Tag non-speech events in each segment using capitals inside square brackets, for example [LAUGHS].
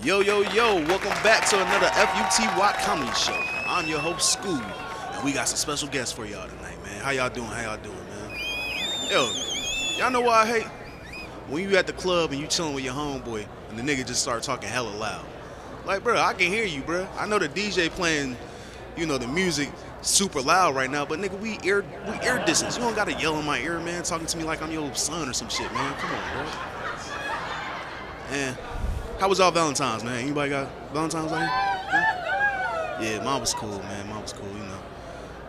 Yo, yo, yo, welcome back to another FUTY Comedy Show. I'm your host, Scoob, and we got some special guests for y'all tonight, man. How y'all doing? How y'all doing, man? Yo, y'all know why I hate? When you at the club and you chilling with your homeboy and the nigga just start talking hella loud. Like, bro, I can hear you, bro. I know the DJ playing, you know, the music super loud right now, but nigga, we ear we ear distance. You don't gotta yell in my ear, man, talking to me like I'm your son or some shit, man. Come on, bro. Man, how was y'all Valentine's, man? Anybody got Valentine's on? Huh? Yeah, mine was cool, man. Mine was cool, you know.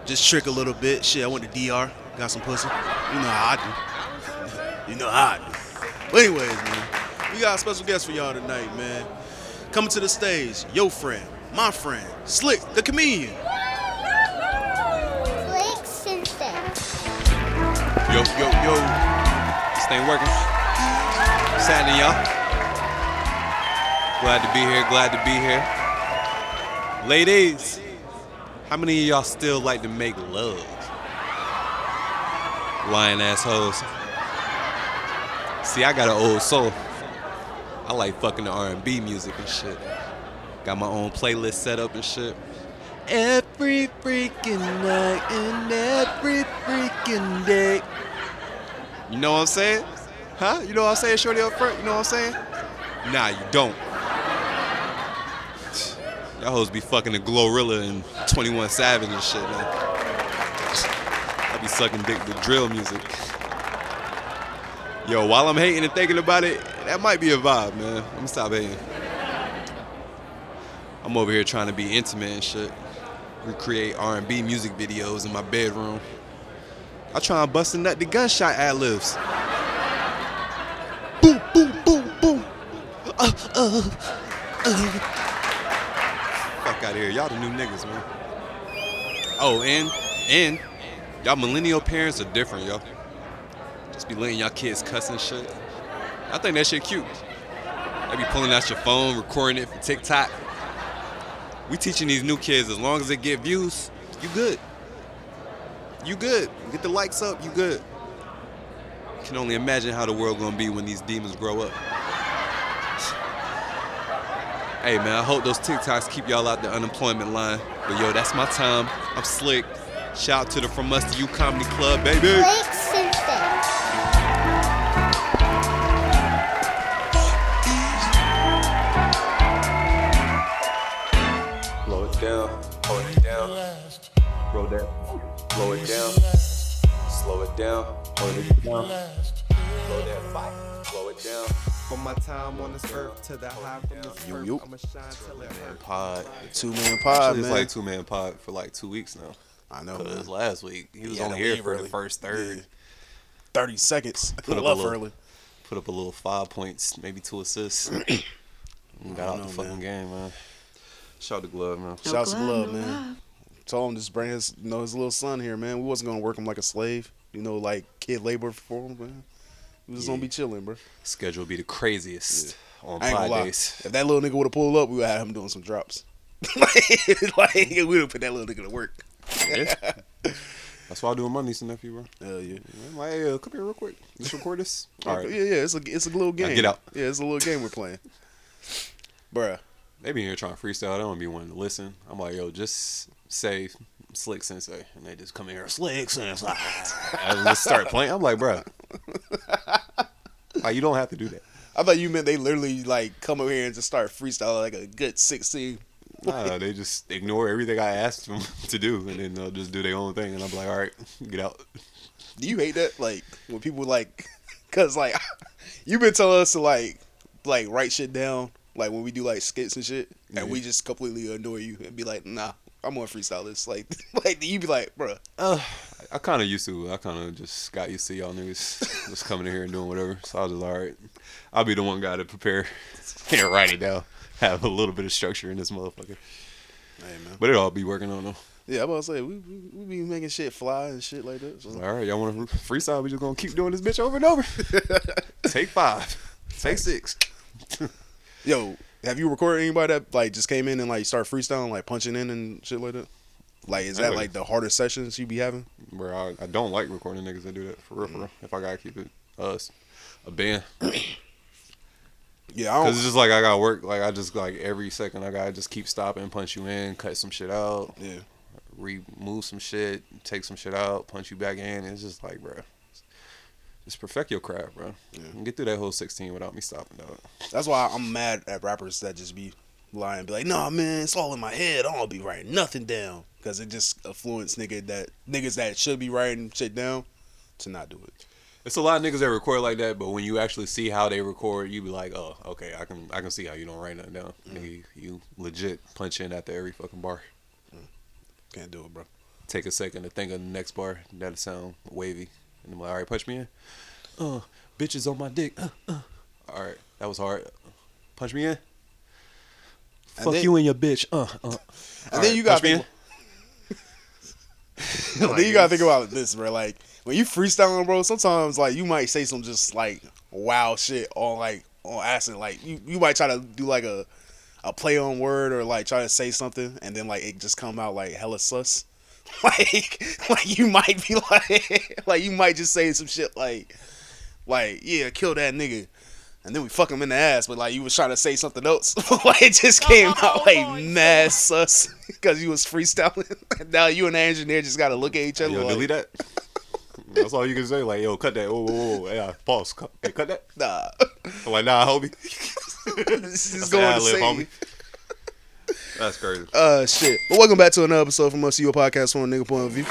Just trick a little bit. Shit, I went to DR, got some pussy. You know how I do. [LAUGHS] You know how I do. But anyways, man, we got a special guest for y'all tonight, man. Coming to the stage, your friend, my friend, Slick, the comedian. Blake Simpson. Yo, yo, yo. This thing working. What's happening, y'all? Glad to be here. Glad to be here. Ladies, how many of y'all still like to make love? Lying assholes. See, I got an old soul. I like fucking the R&B music and shit. Got my own playlist set up and shit. Every freaking night and every freaking day. You know what I'm saying? Huh? You know what I'm saying, shorty up front? You know what I'm saying? Nah, you don't. Y'all hoes be fucking the Glorilla and 21 Savage and shit, man. I be sucking dick to drill music. Yo, while I'm hating and thinking about it, that might be a vibe, man. Let me stop hating. I'm over here trying to be intimate and shit. Recreate R&B music videos in my bedroom. I try and bust a nut the gunshot ad libs. Boom, boom, boom, boom. Uh, uh, uh. Fuck out of here. Y'all the new niggas, man. Oh, and, and, y'all millennial parents are different, yo. Just be letting y'all kids cuss and shit. I think that shit cute. They be pulling out your phone, recording it for TikTok. We teaching these new kids as long as they get views, you good. You good. Get the likes up, you good. Can only imagine how the world gonna be when these demons grow up. Hey man, I hope those TikToks keep y'all out the unemployment line. But yo, that's my time. I'm slick. Shout out to the From Us to You Comedy Club, baby. Blake Slow it down, hold it down. Roll that, slow it down. Slow it down, hold it down. Slow that fight, slow it down. From my time on this earth to the high from this Yo, earth, yo. I'ma shine till it hurt. Pod. Two man pod, Actually, it's man. like two man pod for like two weeks now. I know, Cause man. last week he was Yeah, only to here for early. the first third. Yeah. 30 seconds. Put Put up it a little- early. Put up a little five points, maybe two assists. [COUGHS] Got out know, the fucking man. game, man. Shout out to Glove, man. Shouts to Glove, man. Told him just bring his, you know, his little son here, man. We wasn't gonna work him like a slave, you know, like kid labor for him, man. We was gonna be chilling, bro. Schedule be the craziest on I ain't gonna pod lie. days. If that little nigga would have pulled up, we would have him doing some drops. [LAUGHS] like, [LAUGHS] like we would have put that little nigga to work. Yeah. [LAUGHS] That's why I do with my niece and nephew, bro. Hell yeah. I'm like, hey, uh, come here real quick. Let's record this. All right. Yeah, yeah. It's a it's a little game. get out. Yeah, it's a little game we're playing. Bruh. They be here trying to freestyle. They don't be wanting to listen. I'm like, yo, just say Slick Sensei. And they just come in here, Slick Sensei. and let's start playing. I'm like, bro. Like, you don't have to do that. I thought you meant they literally like come over here and just start freestyling like a good sixteen. Nah, they just ignore everything I asked them [LAUGHS] to do, and then they'll just do their own thing. And I'm like, all right, get out. Do you hate that? Like when people like, [LAUGHS] cause like [LAUGHS] you've been telling us to like like write shit down, like when we do like skits and shit, and we just completely ignore you and be like, nah, I'm gonna freestyle this. Like, [LAUGHS] like you be like, bro. Uh, I kind of used to. I kind of just got used to y'all niggas [LAUGHS] just coming in here and doing whatever. So I was just all right. I'll be the one guy to prepare [LAUGHS] and write it down. Have a little bit of structure in this motherfucker. hey man. But it all be working on though. Yeah, I'm about to say we, we we be making shit fly and shit like that. So, All right, y'all want to freestyle? We just gonna keep doing this bitch over and over. Take five. Take six. Yo, have you recorded anybody that like just came in and like start freestyling, like punching in and shit like that? Like, is that like the hardest sessions you be having? Bro, I, I don't like recording niggas that do that for real, for mm. real. If I gotta keep it us a band, [CLEARS THROAT] Yeah, Cause it's just like I got work. Like I just like every second I gotta just keep stopping, punch you in, cut some shit out, Yeah. remove some shit, take some shit out, punch you back in. It's just like, bro, just perfect your craft, bro. And Get through that whole 16 without me stopping, dog. That's why I'm mad at rappers that just be lying, be like, "Nah, man, it's all in my head. I don't be writing nothing down," because it just influence nigga that niggas that should be writing shit down to not do it. It's a lot of niggas that record like that, but when you actually see how they record, you be like, oh, okay, I can I can see how you don't write nothing down. Mm. Nigga, you, you legit punch in after every fucking bar. Mm. Can't do it, bro. Take a second to think of the next bar. That'll sound wavy. And I'm like, all right, punch me in. Uh, bitches on my dick. Uh, uh. All right, that was hard. Punch me in. Fuck then- you and your bitch. Uh, uh. And then you gotta think, and then [LAUGHS] you gotta think about this, bro. Like when you freestyling, bro, sometimes like you might say some just like wow shit on like on accident. Like you, you might try to do like a a play on word or like try to say something and then like it just come out like hella sus. [LAUGHS] Like like you might be like [LAUGHS] like you might just say some shit like like yeah kill that nigga. And then we fuck him in the ass, but like you was trying to say something else. [LAUGHS] like it just came out like mad sus because you was freestyling. now you and the engineer just gotta look at each other. Yo, like, delete that. That's all you can say. Like, yo, cut that. Whoa, whoa, whoa. Yeah, pause. Cut, hey, cut that. Nah, I'm like, nah, homie. this is That's going an to ad-lib, say. homie. That's crazy. Uh, shit. But welcome back to another episode from Us Your Podcast from a nigga point of view.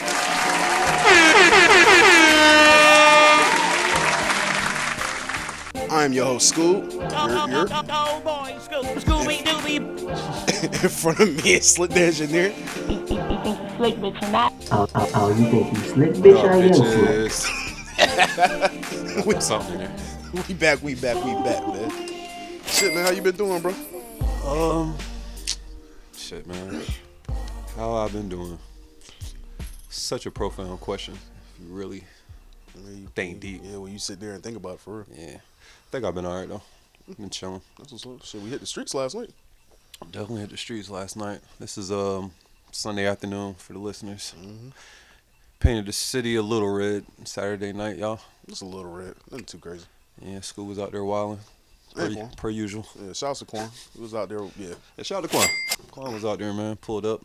I'm your host, Scoob. You're, you're Oh boy, Scooby Dooby. in front of me is Slick the engineer. Slick bitch and that. Oh, oh, oh, you think you slick, bitch? I am slick. bitches. We, [LAUGHS] Something in we back, we back, we back, man. Shit, man, how you been doing, bro? Um, shit, man. How I've been doing? Such a profound question. If you really, Think deep. Yeah, when you sit there and think about it for real. yeah. I think I've been alright though. Been chilling. That's what's up. Shit, we hit the streets last night. Definitely hit the streets last night. This is um Sunday afternoon for the listeners. Painted the city a little red Saturday night, y'all. It's a little red. Nothing too crazy. Yeah, Scoob was out there wilding. Per, per usual. Yeah, shouts to Quan. He was out there, yeah. Yeah, shout out to Quan. Quan was out there, man. Pulled up.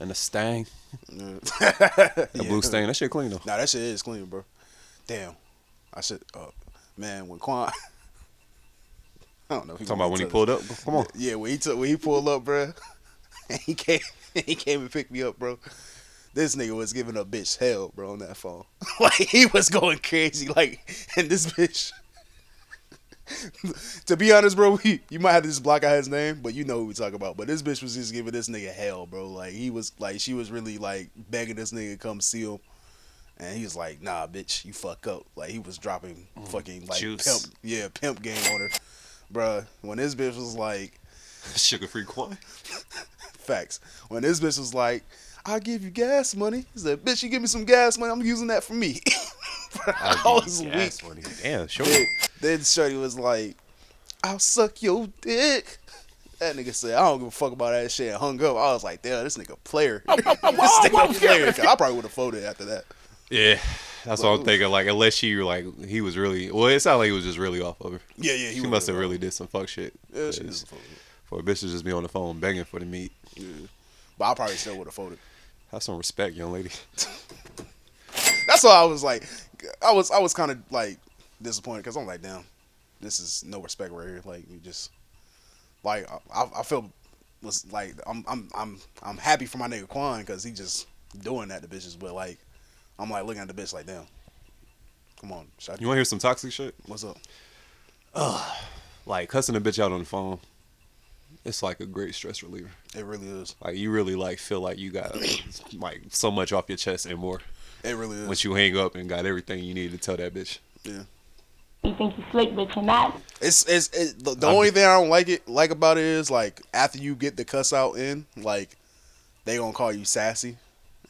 And the Stang. yeah. [LAUGHS] The Yeah. blue Stang. That shit clean though. Nah, that shit is clean, bro. Damn. I should, uh, man, when Quan, [LAUGHS] I don't know. If Talking about when he pulled up. Come on. Yeah, when he took when he pulled up, bro, [LAUGHS] and he came he came and picked me up, bro. This nigga was giving a bitch hell, bro, on that phone. like he was going crazy, like, and this bitch. [LAUGHS] to be honest, bro, [LAUGHS] we, you might have to just block out his name, but you know who we talk about. But this bitch was just giving this nigga hell, bro. Like he was like she was really like begging this nigga to come see him. And he was like, nah, bitch, you fuck up. Like he was dropping mm, fucking like Juice. pimp yeah, pimp game on her. Bruh, when this bitch was like, [LAUGHS] Sugar free Quan. facts. When this bitch was like, I'll give you gas money. He said, bitch, you give me some gas money, I'm using that for me. Bruh, I was weak. Damn, sure. Then, then Shorty was like, I'll suck your dick. That nigga said, I don't give a fuck about that shit and hung up. I was like, damn, this nigga player. [LAUGHS] this nigga player. I probably would have folded after that. Yeah. That's what I'm thinking. Like, unless she like he was really well, it sounded like he was just really off of her. Yeah, yeah. He She must have really did some fuck shit. Yeah, she 'Cause did fold. For a bitch to just be on the phone begging for the meat. But I probably still would have folded. Have some respect, young lady. [LAUGHS] That's why I was like, I was I was kind of like disappointed because I'm like, damn, this is no respect right here. Like you just like I, I feel was like I'm I'm I'm I'm happy for my nigga Quan because he just doing that to bitches, but like I'm like looking at the bitch like, damn, come on, shot You want to hear some toxic shit? what's up? [SIGHS] Like cussing a bitch out on the phone. It's like a great stress reliever. It really is. Like you really like feel like you got [COUGHS] like so much off your chest and more It really is. once you hang up and got everything you need to tell that bitch. yeah. You think you slick bitch and that. It's it's it, the, the only thing I don't like it like about it is like after you get the cuss out in, like they gonna call you sassy,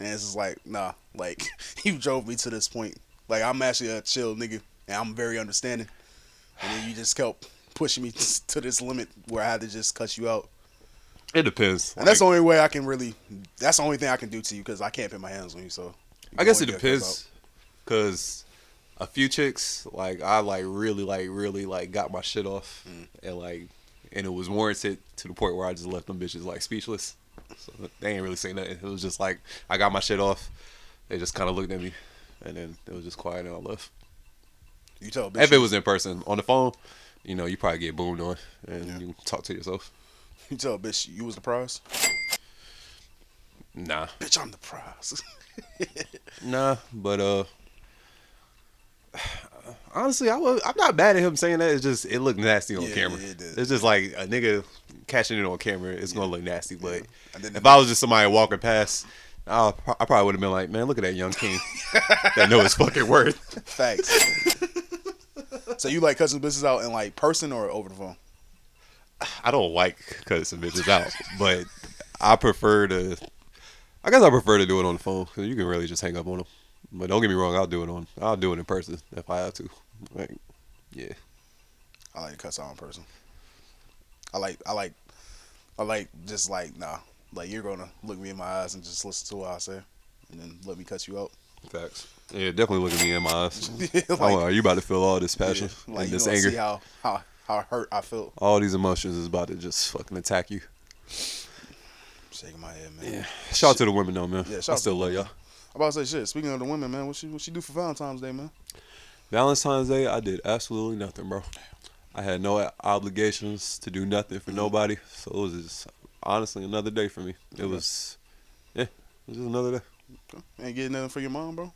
and it's just like nah, like [LAUGHS] you drove me to this point. Like I'm actually a chill nigga, and I'm very understanding, and then you just kept pushing me [LAUGHS] to this limit where I had to just cuss you out, It depends. and that's the only way I can really. That's the only thing I can do to you because I can't put my hands on you. So I guess it you only get cussed depends, cause a few chicks, like I like really, like really, like got my shit off, Mm. and like, and it was warranted to the point where I just left them bitches like speechless. So they ain't really say nothing. It was just like I got my shit off. They just kind of looked at me, and then it was just quiet and I left. You tell a bitch. If it was in person, on the phone, you know, you probably get boomed on, and you talk to yourself. you tell a bitch you was the prize. Nah, Bitch, I'm the prize. [LAUGHS] nah, but uh. Honestly, I was, I'm not mad at him saying that. It's just it looked nasty on Yeah, camera. yeah, it it's just like a nigga catching it on camera. It's gonna look nasty. But if I was just somebody walking past, I'll, i probably would have been like, "Man, look at that young king [LAUGHS] that know his fucking worth." Facts. so you like cussing bitches out in like person or over the phone? I don't like cutting some bitches out, but I prefer to. I guess I prefer to do it on the phone because you can really just hang up on them. But don't get me wrong, I'll do it on. I'll do it in person if I have to. Like, yeah. I like to cuss out in person. I like I like I like just like nah. Like you're gonna look me in my eyes and just listen to what I say, and then let me cuss you out. Facts. Yeah, definitely look at me in my eyes. [LAUGHS] Like- oh, are you about to feel all this passion Yeah, like and this anger? how how how hurt I feel. all these emotions is about to just fucking attack you. Shaking my head, man. Yeah. Shout out to the women though, man. Yeah, shout I still love y'all. I'm about to say shit. Speaking of the women, man, what she what she do for Valentine's Day, man? Valentine's Day, I did absolutely nothing, bro. I had no obligations to do nothing Mm-hmm. for nobody, so it was just honestly another day for me. It was, yeah, it was just another day. Ain't getting nothing for your mom, bro.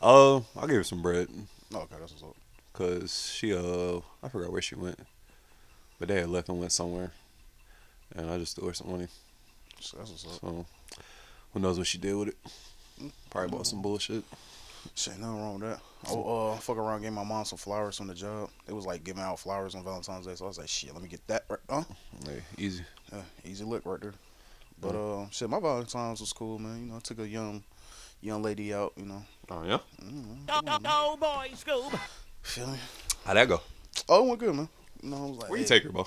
Uh, I gave her some bread Oh, okay, that's what's up. because she uh, I forgot where she went, but they had left and went somewhere, and I just threw her some money. So That's what's up. So who knows what she did with it? Probably bought some bullshit. Shit, nothing wrong with that. Oh, uh, fuck around, gave my mom some flowers from the job. It was like giving out flowers on Valentine's Day, so I was like, shit, let me get that right. Huh? Hey, easy. Yeah, easy look right there. But uh, shit, my Valentine's was cool, man. You know, I took a young, young lady out. You know, Oh yeah. Go, go, go, boy, Scoob. feel me? How'd that go? Oh, it went good, man. You know, I was like, Where you hey. take her, bro?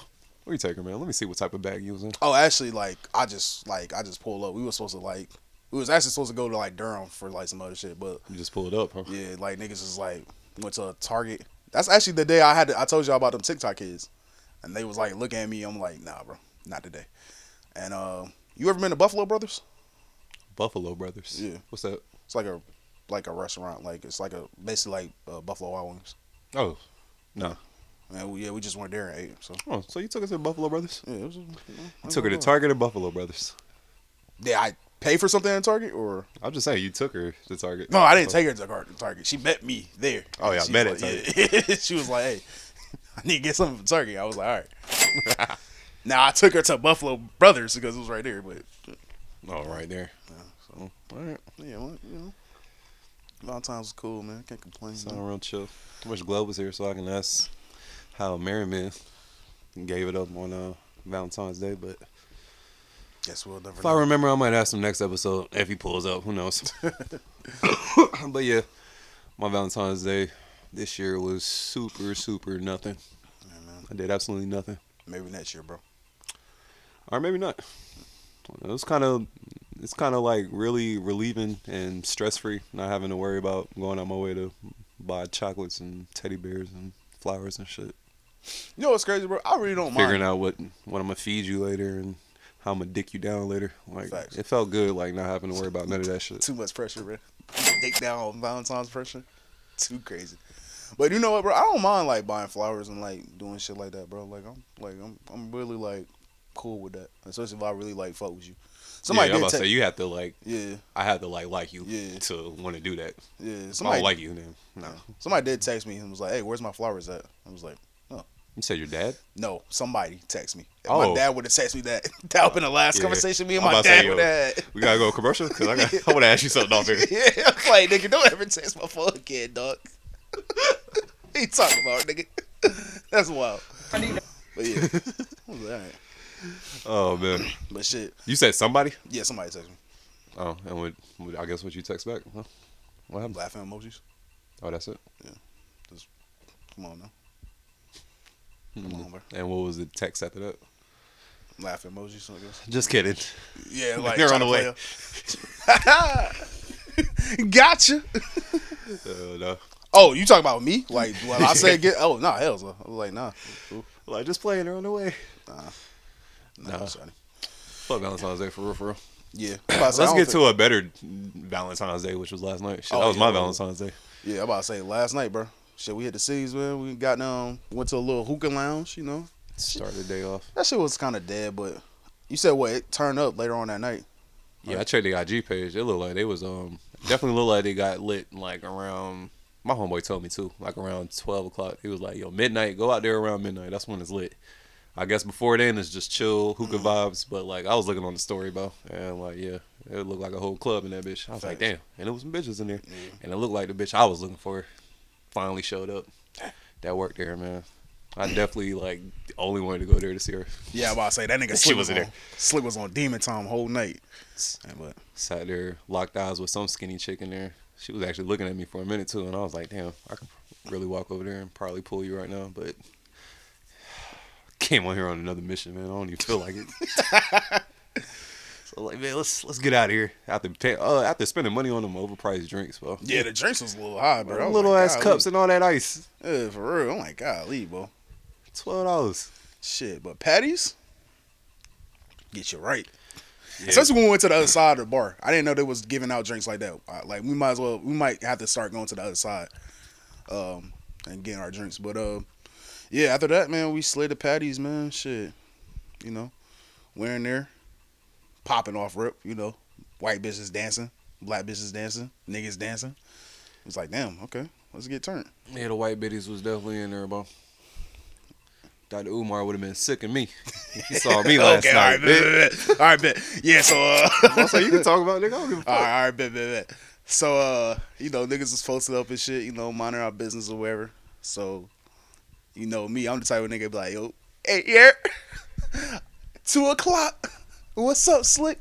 Where you take her, man? Let me see what type of bag you was in. Oh, actually, like I just like I just pulled up. We were supposed to like we was actually supposed to go to like Durham for like some other shit, but You just pulled up, huh? yeah, like niggas is like went to a Target. That's actually the day I had. To, I told y'all about them TikTok kids, and they was like looking at me. I'm like, nah, bro, not today. And uh, you ever been to Buffalo Brothers? Buffalo Brothers. Yeah. What's that? It's like a like a restaurant. Like it's like a basically like uh, Buffalo Wild Wings. Oh, no. Man, we, yeah, we just went there and ate. So Oh, so you took her to Buffalo Brothers? yeah, it was. You know, You took her to Target or Buffalo Brothers? Did I pay for something at Target or? I'm just saying you took her to Target. No, I didn't take her to Tar- Target. She met me there. Oh, yeah, She met at like, yeah. [LAUGHS] she was like, "Hey, I need to get something from Target." I was like, "All right." [LAUGHS] now I took her to Buffalo Brothers because it was right there. But Oh, right there. So, all right. yeah, well, you know, Valentine's was cool, man. Can't complain. Sound real chill. I wish Glove was here so I can ask how Merriman gave it up on uh, Valentine's Day, but Guess we'll never. if I remember, I might ask him next episode if he pulls up. Who knows? [LAUGHS] [COUGHS] but yeah, my Valentine's Day this year was super, super nothing. Yeah. I did absolutely nothing. Maybe next year, bro. or maybe not. It was kind of, it's kind of like really relieving and stress free, not having to worry about going out my way to buy chocolates and teddy bears and flowers and shit. You know what's crazy, bro? I really don't mind Figuring mind. out what what I'm gonna feed you later and how I'm gonna dick you down later. Like Facts. it felt good, like not having to worry about none of that shit. Too much pressure, bro. Dick down on Valentine's pressure. Too crazy. But you know what, bro? I don't mind like buying flowers and like doing shit like that, bro. Like I'm like I'm I'm really like cool with that. Especially if I really like fuck with you. Somebody yeah, I'm about to say you have to like, yeah, I have to like like you Yeah. to want to do that. yeah. If I Somebody don't like you, then no. somebody did text me and was like, "Hey, where's my flowers at?" I was like, You said your dad? "No, somebody text me." If Oh. My dad would have texted me that. [LAUGHS] That would have been the last Yeah. conversation me and I'm my about say, dad would have had. We gotta go commercial because I got, [LAUGHS] I want to ask you something off here. [LAUGHS] Yeah, I was like, nigga, don't ever text my phone again, dog. he talking about, nigga. That's wild. But yeah, I all right. Oh man, But shit, you said somebody? yeah, somebody text me. Oh, and what, what? I guess what you text back? Huh? What happened? Laughing emojis. Oh, that's it. Yeah. Just come on now. Come on, bro. And what was the text after that? Laughing emojis, I guess. Just kidding. Yeah, [LAUGHS] like They're on the way. [LAUGHS] gotcha. Uh, no. Oh, you talking about me? Like, well, I said get. Oh, nah, hell, no. I was like, nah, cool. Like just playing her on the way. nah, Nah. sorry. Fuck Valentine's Day for real, for real. Yeah, I'm [CLEARS THROAT] about to say, I Let's get think- to a better Valentine's Day, which was last night. Shit, Oh, that was yeah, my well, Valentine's Day. Yeah, I'm about to say last night, bro. Shit, we hit the cities, man. We got down, went to a little hookah lounge. You know, Started the day off. that shit was kind of dead, but you said what? It turned up later on that night. Yeah, I checked the IG page. It looked like they was um definitely looked like they got lit like around. My homeboy told me too, like around twelve o'clock. He was like, "Yo, midnight. Go out there around midnight. That's when it's lit." I guess before then it's just chill hookah vibes. But like I was looking on the story, bro, and like yeah, it looked like a whole club in that bitch. I was like, damn, and there was some bitches in there, and it looked like the bitch I was looking for finally showed up. That worked there, man. I definitely like only wanted to go there to see her. Yeah, I'm about to say that nigga She Slick was on. there. Slick was on demon time whole night. And, but sat there locked eyes with some skinny chick in there. She was actually looking at me for a minute too, and I was like, "Damn, I could really walk over there and probably pull you right now." But [SIGHS] came on here on another mission, man. I don't even feel like it. [LAUGHS] like, man, let's let's get out of here after uh, after spending money on them overpriced drinks, bro. yeah, the drinks was a little high, bro. I little like, ass golly. cups and all that ice. Yeah, for real. I'm like, golly, bro. Twelve dollars. Shit, but patties get you right. Especially when we went to the other side of the bar. I didn't know they was giving out drinks like that. Uh, Like we might as well, we might have to start going to the other side, um, and getting our drinks. But uh, yeah, after that, man, we slid the patties, man. Shit, you know, we're in there, popping off rip. You know, white business dancing, black business dancing, niggas dancing. It's like, damn, okay, let's get turned. Yeah, the white biddies was definitely in there, bro. Dr. Umar would have been sick of me. He saw me [LAUGHS] last okay, night. right, bet, bet, bet. all right, bet. Yeah, so uh. [LAUGHS] Like, you can talk about it, nigga. I don't give a fuck. All right, all right, bet, bet, bet. So, uh, you know, niggas was posted up and shit, you know, minding our business or whatever. So, you know, me, I'm the type of nigga be like, yo, hey, yeah, [LAUGHS] two o'clock. What's up, Slick?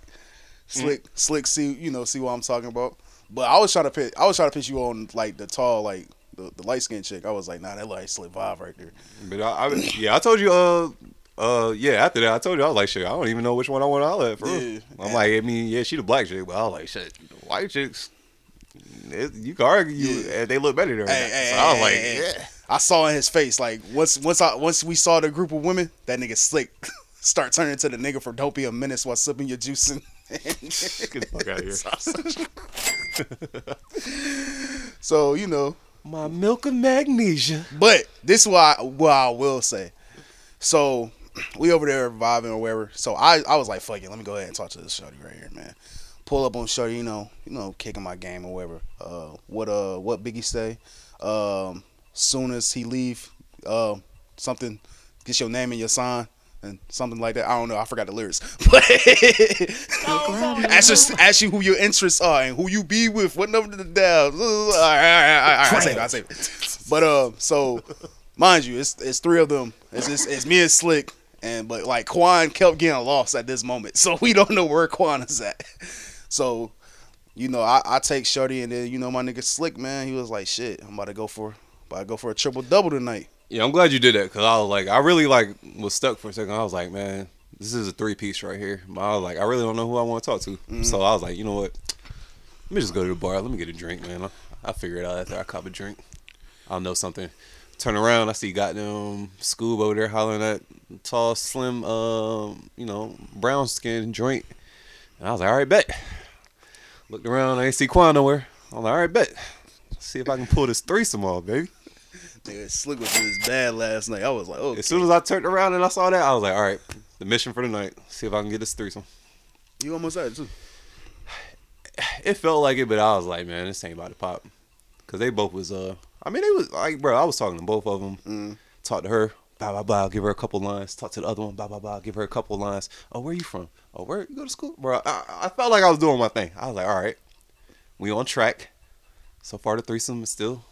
Slick, Slick, see, you know, see what I'm talking about. But I was trying to pitch, I was trying to pitch you on like the tall, like the, the light skinned chick. I was like, nah, that like Slick vibe right there. But I, I, yeah, I told you. Uh, uh, yeah. After that, I told you I was like, shit. I don't even know which one I want to holler at. For real. Yeah. I'm like, I mean, yeah, she the black chick, but I was like, shit, white chicks. it- you can argue, Yeah. they look better than her. Hey, hey, so I was like, hey. yeah. I saw in his face like once once I once we saw the group of women, that nigga slick [LAUGHS] start turning to the nigga for don't be a menace while sipping your juice and [LAUGHS] Get the fuck out of here. [LAUGHS] so you know. My milk of magnesia. But this is what what I will say. So we over there vibing or whatever. So I, I was like, fuck it, let me go ahead and talk to this shorty right here, man. Pull up on shorty, you know, you know, kicking my game or whatever. Uh, what uh, what Biggie say? Um, soon as he leave, uh, something, get your name and your sign and something like that. I don't know. I forgot the lyrics, [LAUGHS] but ask, us, ask you who your interests are and who you be with. What number to dial? All right, all right, all right, all right. I say it. I say it. But uh, so mind you, it's it's three of them. It's it's, it's me and Slick, and but like Quan kept getting lost at this moment, [LAUGHS] so we don't know where Quan is at. So, you know, I, I take Shorty, and then you know my nigga Slick, man, he was like, shit, I'm about to go for about to go for a triple double tonight. Yeah, I'm glad you did that because I was like, I really like was stuck for a second. I was like, man, this is a three piece right here. But I was like, I really don't know who I want to talk to. Mm-hmm. So I was like, you know what? Let me just go to the bar. Let me get a drink, man. I, I figure it out after I cop a drink. I'll know something. Turn around, I see goddamn Scoob over there hollering at tall, slim, um, you know, brown skin joint. And I was like, all right, bet. Looked around, I ain't see Quan nowhere. I was like, all right, bet. See if I can pull this threesome off, baby. Nigga, Slick was this bad last night. I was like, oh, As soon as I turned around and I saw that, I was like, all right, the mission for the night. See if I can get this threesome. you almost had it too. It felt like it, but I was like, man, this ain't about to pop. Cause they both was, uh, I mean, they was like, bro, I was talking to both of them. Talk to her, blah blah blah, give her a couple lines. Talk to the other one, blah blah blah, give her a couple lines. Oh, where you from? Oh, where you go to school, bro? I, I felt like I was doing my thing. I was like, all right, we on track. So far, the threesome is still,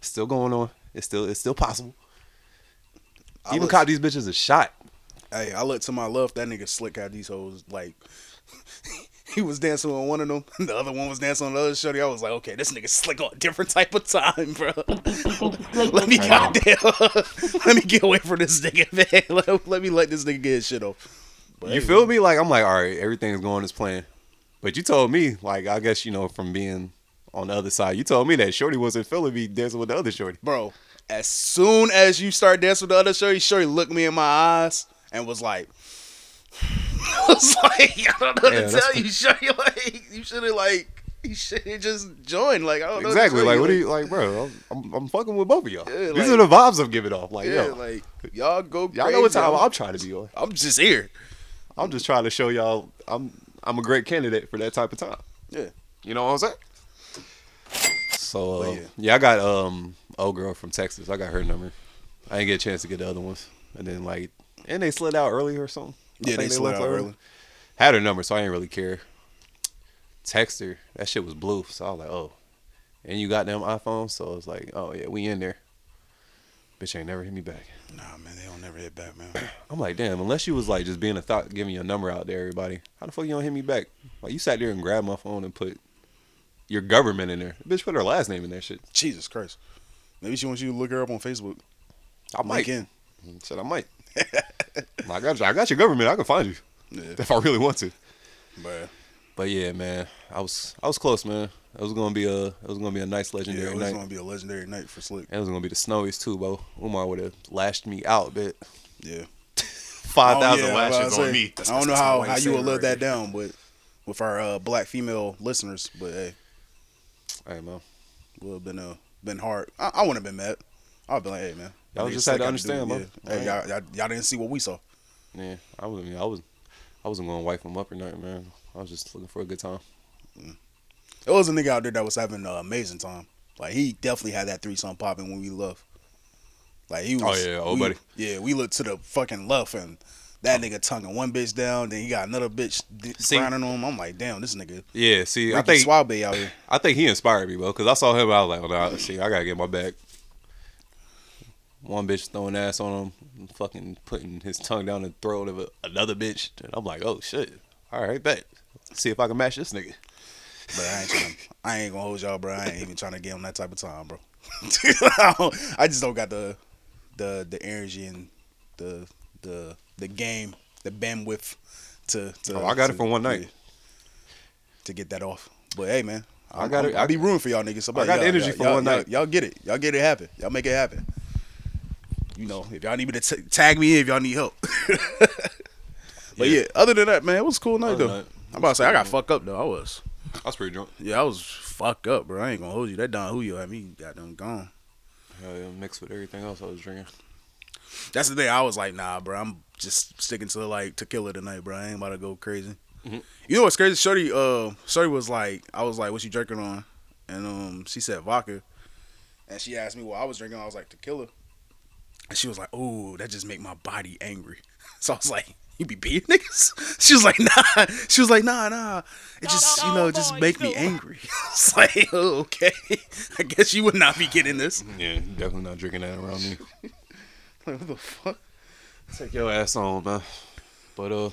still going on. It's still, it's still possible. Even look- caught these bitches a shot. Hey, I looked to my left. That nigga Slick had these hoes like. [LAUGHS] He was dancing on one of them, [LAUGHS] the other one was dancing on the other shorty. I was like, okay, this nigga slick on a different type of time, bro. [LAUGHS] let me goddamn, let me get away from this nigga, man. Let, let me let this nigga get his shit off. But You hey, feel me? Like I'm like, all right, everything's going as planned. But you told me, like, I guess you know from being on the other side. You told me that Shorty wasn't feeling me dancing with the other Shorty. bro. As soon as you start dancing with the other shorty, shorty looked me in my eyes and was like, [LAUGHS] was like, I don't know Yeah, to tell you, [LAUGHS] shorty. Like, you should have like, you should have just joined. Like, I don't know. Exactly. What Like, what are you like, bro? I'm, I'm, I'm fucking with both of y'all. Yeah, These like- are the vibes I'm giving off. Like, Yeah, yo, like y'all go. y'all know what time I'm, I'm trying to be on. I'm just here. I'm just trying to show y'all I'm I'm a great candidate for that type of time. Yeah. You know what I'm saying? So uh, yeah. yeah. I got um old girl from Texas. I got her number. I didn't get a chance to get the other ones, and then like and they slid out early or something. I Yeah, think they slid out early. Had her number, so I didn't really care. Text her. That shit was blue, so I was like, oh. And you got them iPhones, so I was like, oh yeah, we in there. Bitch ain't never hit me back. Nah, man, they don't never hit back, man. [CLEARS THROAT] I'm like, damn, unless you was like just being a thought, giving your number out there, everybody. How the fuck you don't hit me back? Like you sat there and grabbed my phone and put your government in there. Bitch put her last name in that shit. Jesus Christ. Maybe she wants you to look her up on Facebook. I might. in. Said I might. [LAUGHS] I got you. I got your government. I can find you Yeah, if I really want to. but But yeah, man, I was I was close, man. It was gonna be a it was gonna be a nice yeah, legendary it was night. gonna be a legendary night for Slick. It was gonna be the snowiest too, bro. Umar would have lashed me out, bit. Yeah. [LAUGHS] Five thousand Oh, yeah, lashes on me. I don't know how, how you would live that [LAUGHS] down, but with our uh, black female listeners, but hey, Hey man, would have been uh, been hard. I, I wouldn't have been mad. I'd be like, hey man, Y'all just had to got do it, understand, bro. yeah. Hey, y'all, y'all, y'all didn't see what we saw. yeah, I was. I was. I wasn't gonna wipe him up or nothing, man. I was just looking for a good time. Mm. There was a nigga out there that was having an amazing time. Like he definitely had that three threesome popping when we left. Like he oh, was. Oh, yeah, old we- buddy. Yeah, we looked to the fucking left and that nigga tonguing one bitch down. Then he got another bitch See- grinding on him. I'm like, damn, this nigga. Yeah, see, I think Suave out here. [LAUGHS] I think he inspired me, bro, because I saw him. I was like, oh, nah, see, I gotta get my back. One bitch throwing ass on him, fucking putting his tongue down the throat of a, another bitch. And I'm like, oh shit. All right, bet. See if I can match this nigga. But I ain't trying. I ain't gonna hold y'all, bro. I ain't even trying to get on that type of time, bro. [LAUGHS] I, I just don't got the the the energy and the the the game, the bandwidth to. to Oh, I got to- it for one night. yeah, to get that off. But hey, man, I got it. I be rooting for y'all niggas. So, I got the energy y'all- for y'all- one y'all- night. Y'all get it. Y'all get it happen. Y'all make it happen. You know, if y'all need me to t- tag me in, if y'all need help. [LAUGHS] but yeah. other than that, man, it was a cool night Other though. than that, I'm about to say I got fucked up though. I was. I was pretty drunk. Yeah, I was fucked up, bro. I ain't gonna hold you. That Don Julio had me goddamn gone. Hell yeah, mixed with everything else I was drinking. That's the thing. I was like, nah, bro. I'm just sticking to like tequila tonight, bro. I ain't about to go crazy. Mm-hmm. You know what's crazy? Shorty, uh, Shorty was like, I was like, what you drinking on? And um, she said vodka, and she asked me what I was drinking. I was like tequila, and she was like, oh, that just make my body angry. [LAUGHS] So I was like. You be beating niggas? [LAUGHS] She was like, nah. [LAUGHS] She was like, nah, nah. It just, you know, just make me angry. It's like, oh, okay. I guess you would not be getting this. Yeah, definitely not drinking that around me. Like, what the fuck? Take your ass on, man. But uh,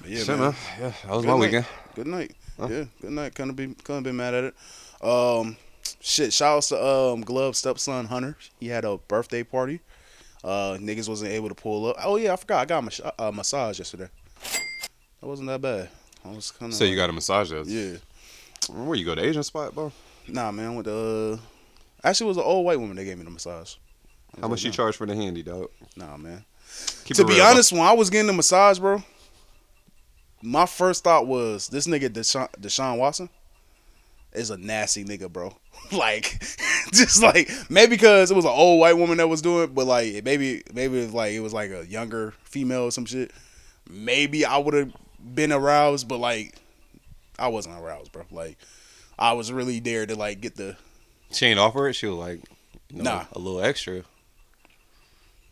But yeah, shit, man. man. Yeah, that was Good my night. weekend. Good night. Yeah, good night. Couldn't be couldn't be mad at it. Um, shit. Shout outs to um Glove stepson Hunter. He had a birthday party. Uh, niggas wasn't able to pull up. Oh yeah, I forgot. I got a mas- uh, massage yesterday. That wasn't that bad. I was kind of. So you got a massage? That's, Yeah. Where you go? The Asian spot, bro? Nah, man. Went to. Uh, actually, it was an old white woman that gave me the massage. How much you charge for the handy, dog? Nah, man. Keep to be real, honest, when I was getting the massage, bro, my first thought was this nigga Deshaun, Deshaun Watson is a nasty nigga, bro. [LAUGHS] like, [LAUGHS] just like maybe because it was an old white woman that was doing, it, but like maybe maybe if like it was like a younger female or some shit. Maybe I would have been aroused, but like I wasn't aroused, bro. Like I was really there to like get the. She ain't offer it. She was like, you know, Nah. a little extra.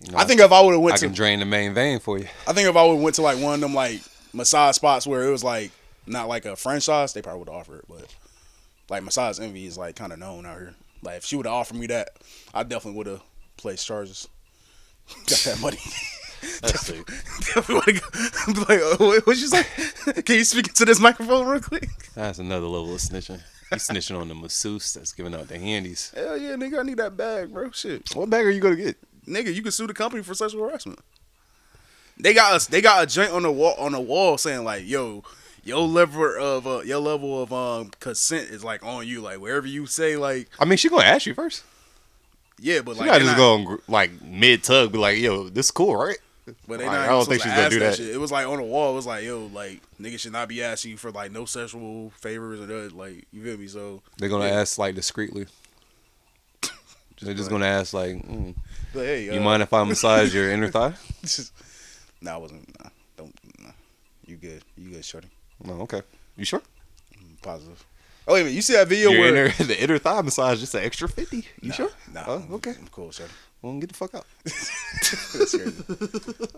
You know, I think if I would have I went to I can drain the main vein for you. I think if I would have went to like one of them like massage spots where it was like not like a franchise, they probably would have offered it. But like massage envy is like kind of known out here. Like if she would have offered me that, I definitely would have placed charges. [LAUGHS] Got that money. [LAUGHS] That's definitely would have. [LAUGHS] like, oh, what, you say? Can you speak into this microphone real quick? That's another level of snitching. He's snitching on the masseuse that's giving out the handies. Hell yeah, nigga, I need that bag, bro. Shit, What bag are you gonna get? Nigga, you can sue the company for sexual harassment. They got us. They got a joint on the wall on the wall saying like, "Yo, your level of uh, your level of um consent is like on you. Like wherever you say like I mean, she gonna ask you first. yeah, but She like not they're just not- going like mid tug, be like, "Yo, this cool, right?" But they Like, not I don't think she's gonna do that. Shit. It was like on the wall. It was like, yo, like niggas should not be asking you for like no sexual favors or that. Like you feel me? So They're gonna Yeah. ask like discreetly. [LAUGHS] They're just gonna ask like, mm, but hey, "You uh, mind if I massage your inner thigh?" [LAUGHS] nah, I wasn't. Nah, don't. Nah. You good? You good, shorty? No, okay. You sure? Positive. Oh wait a minute. You see that video Your where? inner, [LAUGHS] the inner thigh massage just an extra fifty. You Nah, sure? Nah. Oh, okay. I'm cool, shorty. Well, get the fuck out. [LAUGHS]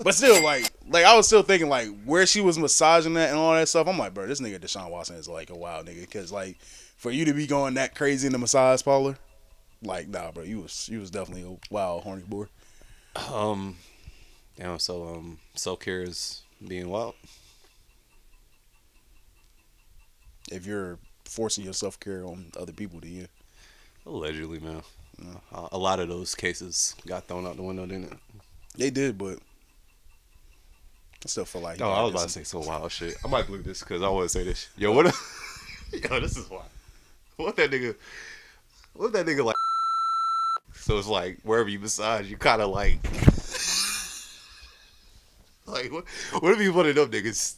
But still, like, like I was still thinking, like, where she was massaging that and all that stuff. I'm like, bro, this nigga Deshaun Watson is like a wild nigga. Because like, for you to be going that crazy in the massage parlor, like, nah, bro, you was you was definitely a wild horny boy. Um, you know, so um, self care is being wild. If you're forcing your self care on other people, to you. Allegedly, man. Uh, a lot of those cases got thrown out the window, didn't it? They did, but I still feel like. Oh, I was about to say some wild shit. I might believe this because I want to say this. Yo, what? If, [LAUGHS] yo, this is wild. What that nigga? What that nigga like? So it's like wherever you massage, you kind of like, [LAUGHS] like what? What if you one of them niggas,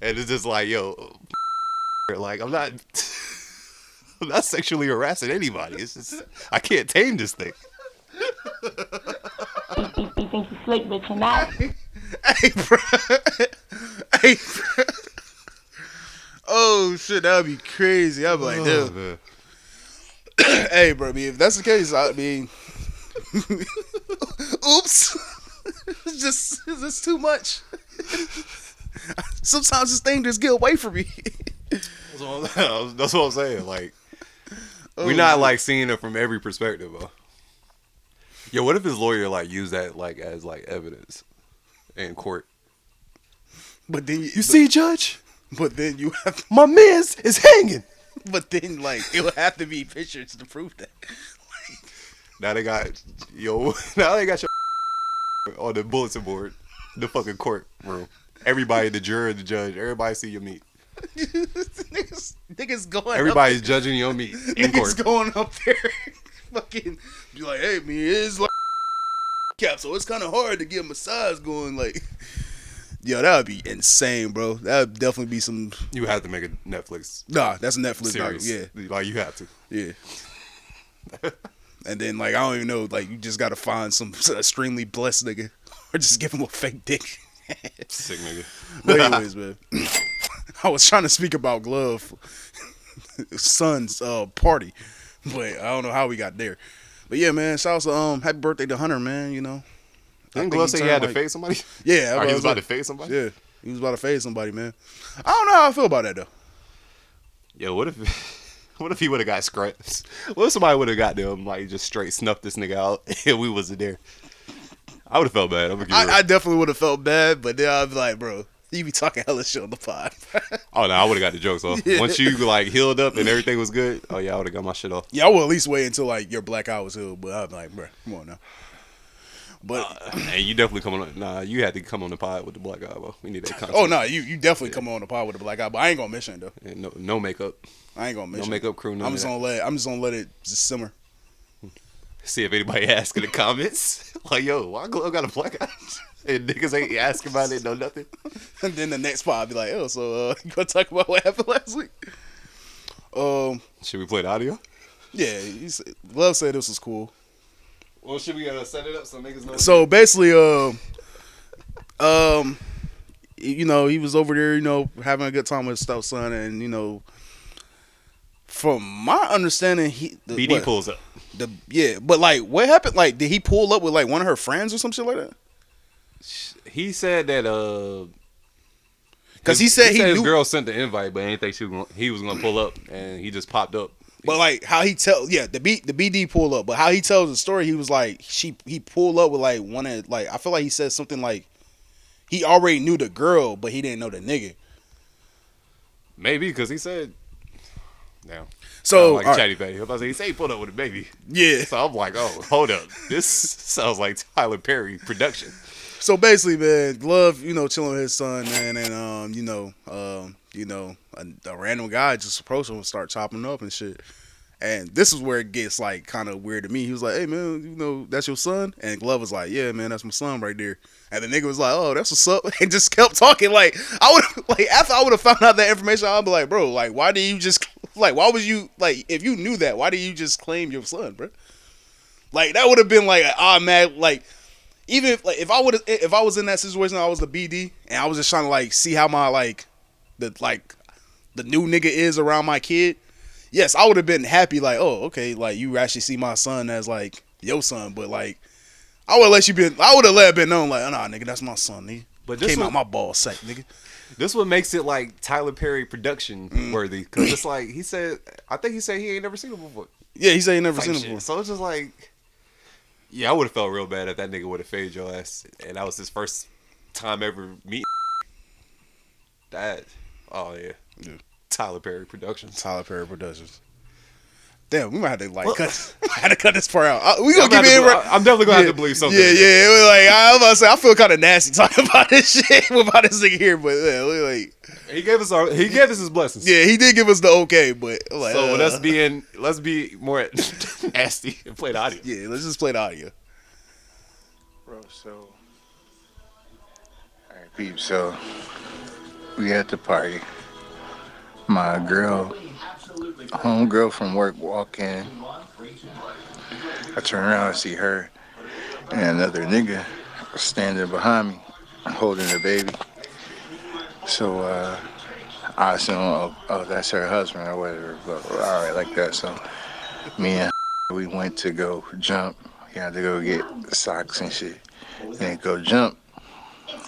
and it's just like, yo, [LAUGHS] like I'm not, [LAUGHS] I'm not sexually harassing anybody. It's just I can't tame this thing. You, you think you slick, but you're not. hey, bro. hey, bro. Oh shit, that would be crazy. I'd be like, Oh, dude. man. [COUGHS] hey, bro. I mean, if that's the case, I mean, [LAUGHS] oops. [LAUGHS] it's just it's just too much. [LAUGHS] Sometimes this thing just get away from me. That's what I'm, that's what I'm saying. Like, Oh, we're not like seeing it from every perspective, bro. Yo, what if his lawyer like used that like as like evidence in court? But then you, You see, Judge, but, but then you have, my man's is hanging. but then like it would have to be pictures to prove that. Now they got yo. [LAUGHS] Now they got your [LAUGHS] on the bulletin board, the fucking courtroom. Everybody, the juror, the judge, everybody see your meat. niggas, niggas going. up Everybody's judging your meat [LAUGHS] in court. Niggas going up there, fucking be like, hey, me is like cap, so it's kind of hard to get a massage going. Like, yo, that would be insane, bro. That would definitely be some. You have to make a Netflix Nah, that's a Netflix series. series. Yeah, like you have to. yeah. And then like I don't even know, like you just gotta find some [LAUGHS] extremely blessed nigga, [LAUGHS] or just give him a fake dick. Sick nigga. [LAUGHS] But anyways, man, I was trying to speak about Glove son's uh, party, but I don't know how we got there. But yeah, man, shout out to um, happy birthday to Hunter, man. You know, I Didn't think Glove say he had to fade somebody? Yeah, he was about to like- fade somebody? Yeah, he was about to fade somebody, man. I don't know how I feel about that though. Yo, what if what if he would have got scraps? What if somebody would have got them like just straight snuffed this nigga out [LAUGHS] and we wasn't there? I would have felt bad. I, I definitely would have felt bad, but then I'd be like, bro, you be talking hella shit on the pod. [LAUGHS] Oh no, I would have got the jokes off. Yeah. Once you like healed up and everything was good, oh yeah, I would have got my shit off. yeah, I will at least wait until like your black eye was healed, but I'm like, bro, come on now. But uh, And you definitely come on. Nah, you had to come on the pod with the black eye, bro. We need that content. [LAUGHS] oh no, you you definitely come on the pod with the black eye, but I ain't gonna mention it though. And no, no makeup. I ain't gonna mention it. makeup crew, I'm just gonna let I'm just gonna let it just simmer. See if anybody [LAUGHS] asks in the comments. [LAUGHS] like, yo, why Glove got a black eye? [LAUGHS] and niggas ain't asking about it, no nothing. And then the next part, I'll be like, oh, so uh, you gonna talk about what happened last week? Um, Should we play the audio? yeah, said, Love said this was cool. Well, should we uh, set it up so niggas know? So basically, um, um, you know, he was over there, you know, having a good time with his stepson, and you know, from my understanding, he the, BD what, pulls up. the yeah, but like, what happened? Like, did he pull up with like one of her friends or some shit like that? He said that uh, Because he said he, his knew, girl sent the invite, but ain't think she was gonna, he was gonna pull up, and he just popped up. But like how he tell yeah the B the BD pull up, but how he tells the story, he was like she he pulled up with like one of like I feel like he said something like he already knew the girl, but he didn't know the nigga. Maybe because he said, "Now, So like right, Chatty Patty. I was say, he say he pulled up with a baby. yeah. So I'm like, oh, hold up. This [LAUGHS] sounds like Tyler Perry production. So basically, man, Glove, you know, chilling with his son, man, and um, you know, um, you know, a, a random guy just approached him and start chopping up and shit. And this is where it gets like kind of weird to me. He was like, "Hey man, you know that's your son," and Glove was like, "Yeah, man, that's my son right there." And the nigga was like, "Oh, that's what's up," [LAUGHS] and just kept talking. Like I would, [LAUGHS] like after I would have found out that information, I'd be like, "Bro, like why did you just [LAUGHS] like why was you like if you knew that, why did you just claim your son, bro?" Like that would have been like an ah, man like even if like if I would if I was in that situation, I was the BD and I was just trying to like see how my like the like the new nigga is around my kid. Yes, I would have been happy like, oh, okay, like you actually see my son as like your son, but like I would have let you been I would have let it been known like, oh, nah, nigga, that's my son, nigga. But this Came out my ball sack, nigga. This what makes it like Tyler Perry production Mm. worthy. Cause it's like he said I think he said he ain't never seen him before. Yeah, he said he never Type seen him shit. before. So it's just like Yeah, I would have felt real bad if that nigga would have faded your ass and that was his first time ever meeting that oh yeah. Yeah. Tyler Perry Productions. Tyler Perry Productions. Damn, we might have to like Well- cut. [LAUGHS] I had to cut this part out. Uh, we gonna I'm give it. right- I'm definitely gonna have to believe something. Yeah, in yeah. It was like I was about to say, I feel kind of nasty [LAUGHS] talking about this shit [LAUGHS] about this nigga here, but yeah, we like, He gave us our he gave us his blessings. yeah, he did give us the okay, but like, So with uh, us being let's be more nasty and play the audio. yeah, let's just play the audio. Bro, so. Alright, peep, so. We at the party. My girl, homegirl from work walk in. I turn around and see her and another nigga standing behind me, holding the baby. So, uh, I assume, oh, oh, that's her husband or whatever. But, all right, like that. So, me and we went to go jump. We had to go get socks and shit. And go jump.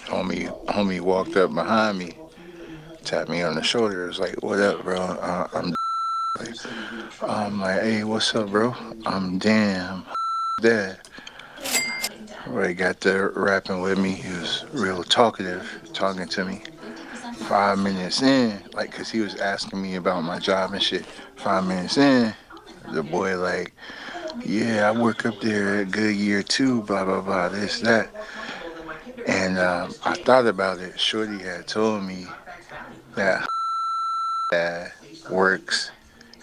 Homie, homie walked up behind me, tapped me on the shoulder. It Was like, "What up, bro? Uh, I'm." Like, I'm like, "Hey, what's up, bro? I'm damn dad." Well, he got there rapping with me. He was real talkative, talking to me. Five minutes in, like, cause he was asking me about my job and shit. Five minutes in, the boy like, yeah, I work up there at Goodyear too, blah, blah, blah, this, that. And um, I thought about it. Shorty had told me that dad works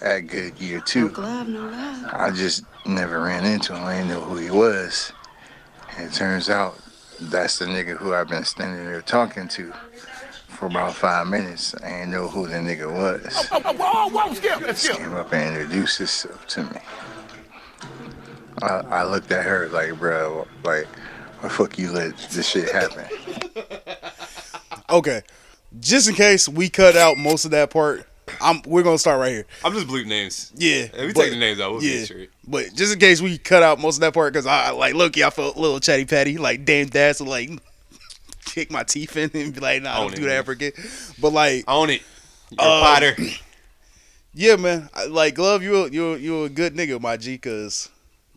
at Goodyear too. I just never ran into him. I didn't know who he was. And it turns out that's the nigga who I've been standing there talking to for about five minutes. I didn't know who the nigga was. Whoa, whoa, skip, Just skip. came up and introduced himself to me. I, I looked at her like, bro, like, why the fuck you let this shit happen? [LAUGHS] Okay, just in case we cut out most of that part, I'm we're gonna start right here. I'm just bleeping names. Yeah, If we but- take the names out, we'll yeah. But just in case we cut out most of that part, because I like look, I felt a little chatty patty, like damn dad, so like [LAUGHS] kick my teeth in and be like, nah, Own don't it, do that man. ever again. But like, Own it. You're Uh, Potter. [CLEARS THROAT] yeah, man, I, like Glove, you a, you you a good nigga, my G, cause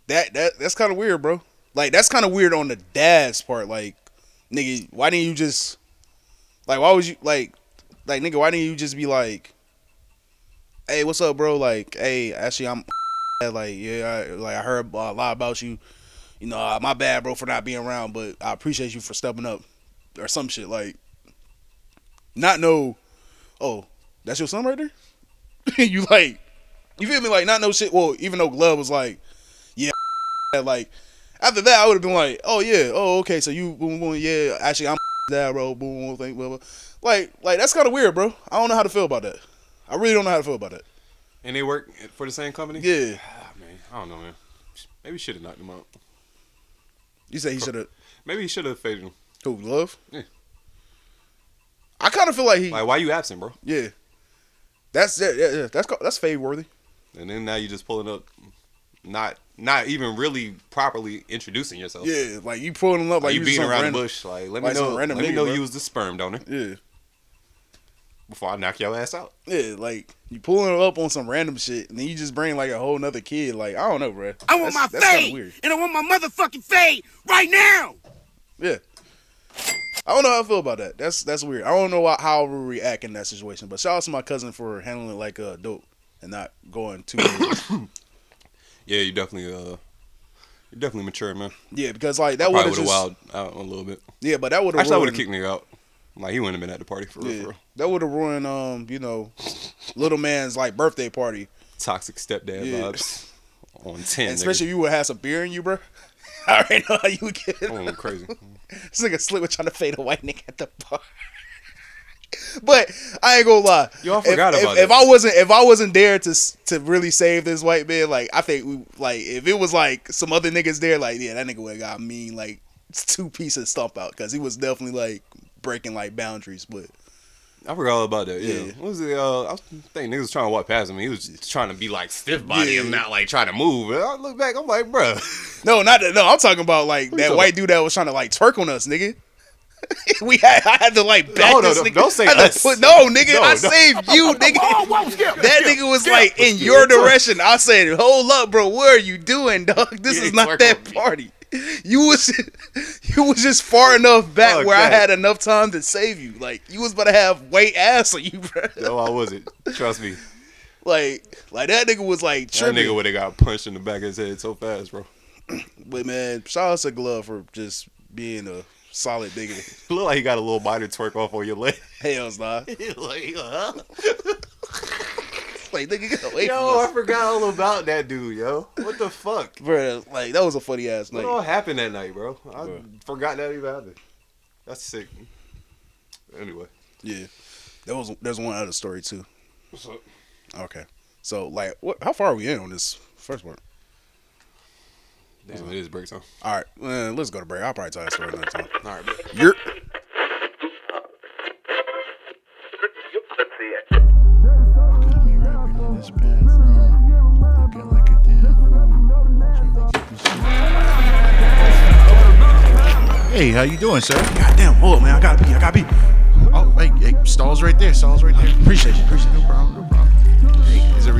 that that that's kind of weird, bro. Like that's kind of weird on the dad's part. Like, nigga, why didn't you just like why was you like like nigga, why didn't you just be like, hey, what's up, bro? Like, hey, actually, I'm [LAUGHS] like, yeah, I, like I heard a lot about you. You know, uh, my bad, bro, for not being around, but I appreciate you for stepping up or some shit. Like, not know, oh, that's your son right there. [LAUGHS] you like, you feel me? Like, not no shit. Well, even though Glove was like, yeah, [LAUGHS] like after that, I would have been like, oh yeah, oh okay, so you, boom, boom, yeah, actually, I'm dad, bro, boom, thing, blah, blah. Like, like that's kind of weird, bro. I don't know how to feel about that. I really don't know how to feel about that. And they work for the same company? Yeah, Ah, man, I don't know, man. Maybe should have knocked him out. you say he should have. Maybe he should have faded him. Who love? Yeah. I kind of feel like he. Like, why you absent, bro? Yeah. That's yeah, yeah, yeah. That's that's fade worthy. And then now you just pulling up, not not even really properly introducing yourself. Yeah, like you pulling him up like, Like you just beating some around random, the bush. Like, let like me know. random Let me nigga, know bro. you was the sperm donor Yeah, before I knock your ass out. yeah, like you pulling him up on some random shit, and then you just bring like a whole nother kid. Like I don't know, bro. I want That's- my that's fade, weird. and I want my motherfucking fade right now. Yeah, I don't know how I feel about that. That's that's weird. I don't know why, how I would react in that situation. But shout out to my cousin for handling it like a dope. and not going too. [COUGHS] Yeah, you definitely uh, you definitely mature, man. yeah, because like that would have just wild out a little bit. yeah, but that would have Actually, would have kicked nigga out. Like he wouldn't have been at the party for real. yeah, For real. that would have ruined um you know little man's like birthday party, Toxic stepdad Yeah. vibes [LAUGHS] on ten. and especially if you would have some beer in you, bro. [LAUGHS] I already know how you would get. Oh, crazy. [LAUGHS] This nigga slick was trying to fade a white nigga at the bar. [LAUGHS] But I ain't gonna lie. If- forgot if, about if, that. I wasn't if I wasn't there to to really save this white man, like I think we like if it was like some other niggas there, like yeah, that nigga would have got mean like [LAUGHS] two pieces stomp out because he was definitely like breaking like boundaries. But I forgot all about that. Yeah. Yeah. What was it? Uh, I was thinking niggas was trying to walk past him. He was just trying to be like stiff body Yeah. and not like trying to move. And I look back, I'm like, bruh. no, not that. No, I'm talking about like you that white dude that was trying to like twerk on us, nigga. [LAUGHS] we had I had to like back No, no, this no, nigga. don't say us. put- no, nigga, No, I no. saved you, nigga. Whoa, whoa, skip. That skip, nigga was skip. like in your direction. I said, "Hold up, bro. What are you doing, dog? This is not that party. You was [LAUGHS] you was just far enough back where I had enough time to save you. Like you was about to have weight ass on you, bro. no, I wasn't. Trust me. [LAUGHS] Like like that nigga was like That nigga would have got punched in the back of his head so fast, bro. But man, shout out to Glove for just being a solid nigga. [LAUGHS] Look like he got a little minor twerk off on your leg. [LAUGHS] Hell's nah. [LAUGHS] like, huh? Like nigga, get away Yo, I forgot all about that dude, yo. What the fuck? Bro, like that was a funny ass night. What all happened that night, bro? I Bruh. forgot that even happened. That's sick. Anyway. Yeah. There was there's one other story too. What's up? Okay. So like what how far are we in on this first one? Damn, it is break time. All right, uh, let's go to break. I'll probably tell that story another time. All right, bro. You're Got me rapping in this bathroom, looking like a damn fool. Trying to get this shit. Hey, how you doing, sir? goddamn. Hold up, man. I gotta be. I gotta be. Oh, hey, hey, stalls right there. Stalls right there. Appreciate you. Appreciate No problem. No problem.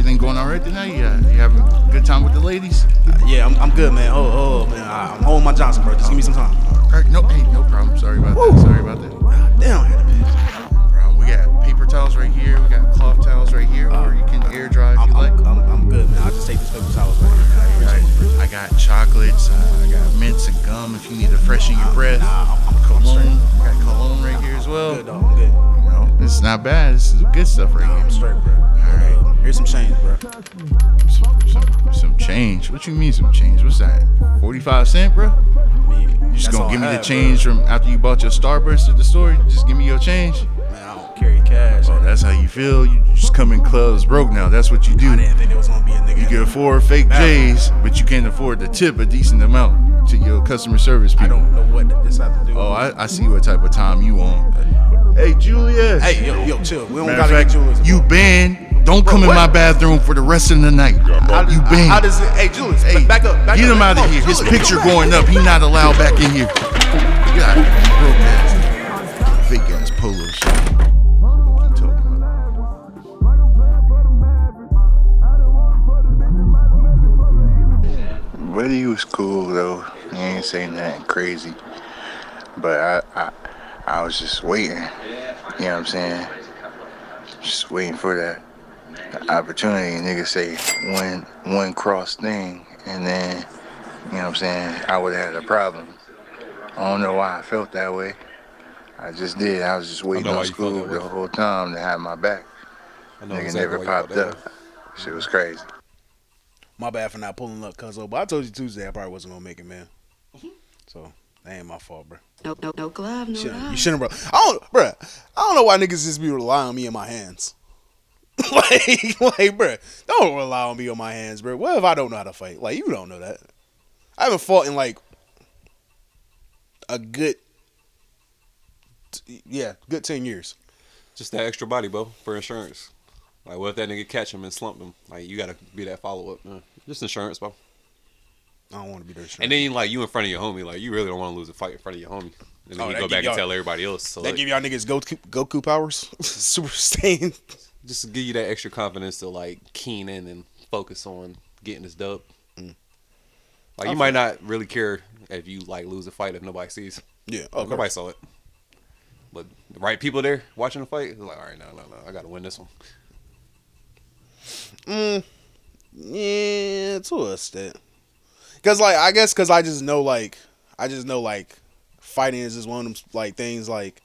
Everything going all right tonight? You, uh, you having a good time with the ladies? Yeah, I'm, I'm good, man. Hold, hold, man. I, I'm holding my Johnson, bro. Just give me some time. All right, no, hey, no problem. Sorry about that. Sorry about that. Damn. I had be. No problem. We got paper towels right here. We got cloth towels right here, or you can air dry if I'm, you like. I'm, I'm, I'm good, man. I'll just take this paper towels right here. man. I got chocolates. Uh, I got mints and gum if you need to freshen your breath. Nah, I'm, I'm. Cologne. I got cologne right here as well. Good, dog. I'm good. You know, this is not bad. This is good stuff right Nah, here. I'm straight, bro. right. Here's some change, bro. Some, some, some change. What you mean some change? What's that? 45 cent, bro? I mean, You just gonna give me the have, change from after you bought your Starburst at the store? Just give me your change? Man, I don't carry cash. Oh, that's how you feel? You just come in clubs broke now. That's what you do. I didn't think there was gonna be a nigga. You can afford fake. J's, but you can't afford to tip a decent amount to your customer service people. I don't know what this have to do. Oh, I, I see what type of time you on. Hey, Julius. Hey, yo, yo, chill. We don't Matter gotta of get Julius. you banned. Don't come in what? my bathroom for the rest of the night. How, you banned. How does it? Hey, Julius, Hey, back up. Back get up. him out of on, here. His picture back. going up. He not allowed back in here. Get out of here, broke ass, fake ass polo shirt. Keep talking about. Buddy was cool though. He ain't saying nothing crazy. But I, I, I was just waiting. You know what I'm saying? Just waiting for that opportunity. Nigga say one one cross thing, and then you know what I'm saying. I would have had a problem. I don't know why I felt that way. I just did. I was just waiting on Scoob the way. whole time to have my back. I know Nigga exactly never why you felt popped up. way. Shit was crazy. My bad for not pulling up, cuz. But I told you Tuesday I probably wasn't gonna make it, man. Mm-hmm. So that ain't my fault, bro. No, no, no glove, no Shouldn't- you shouldn't, bro. I don't, bro. I don't know why niggas just be relying on me in my hands. [LAUGHS] like, like, bro, don't rely on me on my hands, bro. What if I don't know how to fight? Like, you don't know that. I haven't fought in like a good, t- yeah, good ten years. Just that extra body, bro, for insurance. Like, what if that nigga catch him and slump him? Like, you gotta be that follow up, man. Just insurance, bro. I don't want to be there. And then, like, you in front of your homie, like, you really don't want to lose a fight in front of your homie. And then Oh, you go back and tell everybody else. So, they like, give y'all niggas Goku, Goku powers, [LAUGHS] super Saiyan. Just to give you that extra confidence to, like, keen in and focus on getting this dub. Mm. Like, you might not really care if you, like, lose a fight if nobody sees. Yeah, oh, nobody saw it. But the right people there watching the fight, like, all right, no, no, no, I gotta win this one. Mm, yeah, to a extent. Cause like I guess cause I just know like I just know like fighting is just one of them like things like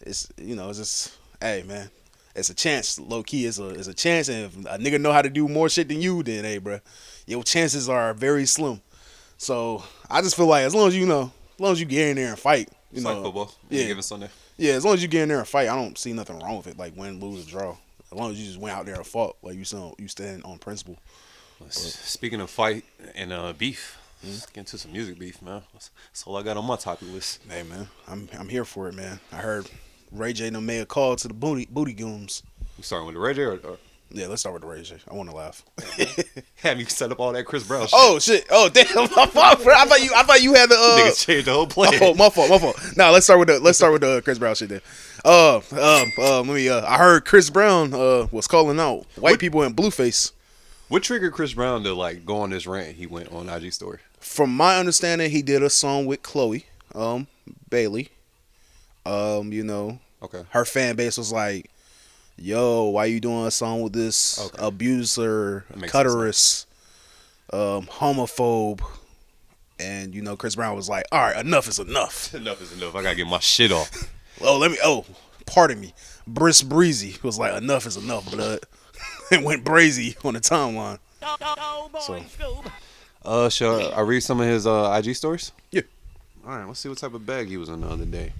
it's you know it's just hey man it's a chance low key it's a it's a chance and if a nigga know how to do more shit than you then hey bro your chances are very slim so I just feel like as long as you know as long as you get in there and fight you It's know like football. yeah. Yeah. Given Sunday. yeah, as long as you get in there and fight, I don't see nothing wrong with it. Like win, lose, or draw. As long as you just went out there and fought, like you stand, you stand on principle. Speaking of fight and uh, beef, let's get into some music beef, man. That's, that's all I got on my topic list. Hey man, I'm I'm here for it, man. I heard Ray J done made a call to the booty booty gooms. We starting with the Ray J or, or Yeah, let's start with the Ray J. I want to laugh. [LAUGHS] have you set up all that Chris Brown shit? oh shit! Oh damn! [LAUGHS] My fault, bro. I thought you I thought you had the uh, Niggas changed the whole plan. My fault, my fault, my fault. Nah, let's start with the let's start with the Chris Brown shit then. Uh, um, uh, let me. Uh, I heard Chris Brown uh was calling out white people in blueface. What triggered Chris Brown to like go on this rant? He went on IG story. From my understanding, he did a song with Chloe, um, Bailey. Um, you know, Okay. her fan base was like, "Yo, why you doing a song with this Okay. abuser, That makes sense now. cutterist, um, homophobe?" And you know, Chris Brown was like, "All right, enough is enough." [LAUGHS] Enough is enough. I gotta get my shit off. [LAUGHS] Oh, let me. Oh, pardon me. Brisk Breezy was like, "Enough is enough, blood." [LAUGHS] and went brazy on the timeline. So Uh, shall I read some of his uh, IG stories? Yeah. All right, let's see what type of bag he was in the other day.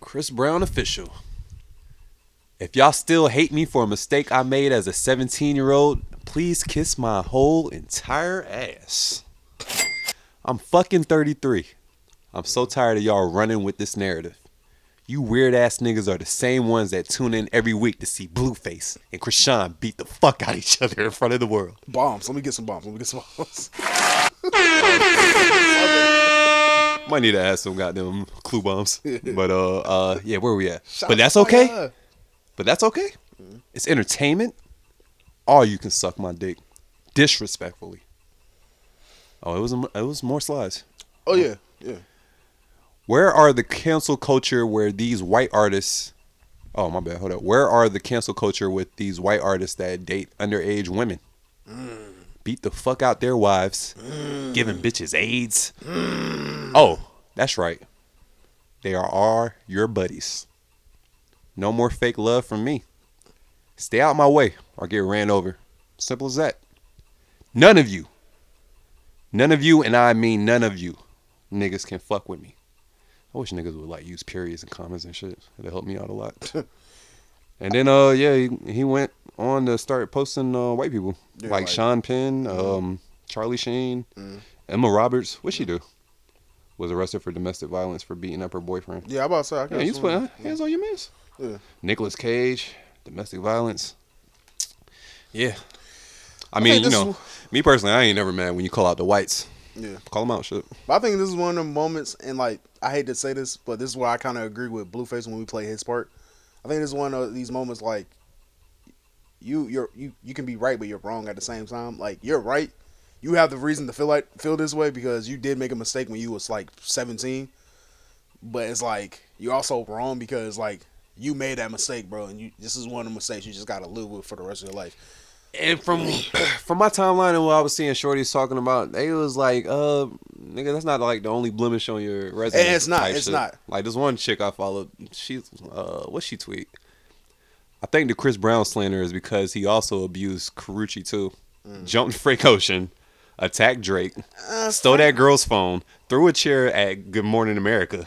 Chris Brown official. If y'all still hate me for a mistake I made as a 17 year old, please kiss my whole entire ass. I'm fucking 33. I'm so tired of y'all running with this narrative. You weird ass niggas are the same ones that tune in every week to see Blueface and Chrisean beat the fuck out of each other in front of the world. bombs. Let me get some bombs. Let me get some bombs. [LAUGHS] Might need to add some goddamn clue bombs. [LAUGHS] but uh uh yeah, where we at? But that's okay. fired. But that's okay. It's entertainment. Or you can suck my dick. Disrespectfully. Oh, it was it was more slides. Oh yeah, yeah. Where are the cancel culture where these white artists Oh my bad, hold up. Where are the cancel culture with these white artists that date underage women? Beat the fuck out their wives, mm. giving bitches AIDS. Mm. Oh, that's right. They are are your buddies. No more fake love from me. Stay out my way or get ran over. Simple as that. None of you, none of you, and I mean none of you, niggas can fuck with me. I wish niggas would like use periods and commas and shit. It'd help me out a lot. [LAUGHS] and then uh yeah, he, he went on to start posting uh white people. Yeah, like, like- Sean Penn, um, Charlie Sheen, Emma Roberts. What'd she do? Was arrested for domestic violence for beating up her boyfriend. Yeah, I'm about to say. I Yeah, you some- put hands on your mans. Yeah. Nicolas Cage, domestic violence. Yeah. I mean, you know, is- me personally, I ain't never mad when you call out the whites. Yeah. Call them out, shit. But I think this is one of the moments, and like I hate to say this, but this is where I kind of agree with Blueface when we play his part. I think is one of these moments like you you're you you can be right, but you're wrong at the same time. Like you're right, you have the reason to feel like feel this way because you did make a mistake when you was like 17. But it's like you're also wrong because like you made that mistake, bro, and you this is one of the mistakes you just gotta live with for the rest of your life. And from [CLEARS THROAT] from my timeline and what I was seeing Shorty's talking about, they was like, uh, nigga, that's not like the only blemish on your resume. And it's not, it's shit. not. Like this one chick I followed, she's uh, what she tweet? I think the Chris Brown slander is because he also abused Karrueche too. Mm. Jumped Frank Ocean, attacked Drake, Uh, stole that girl's phone, threw a chair at Good Morning America,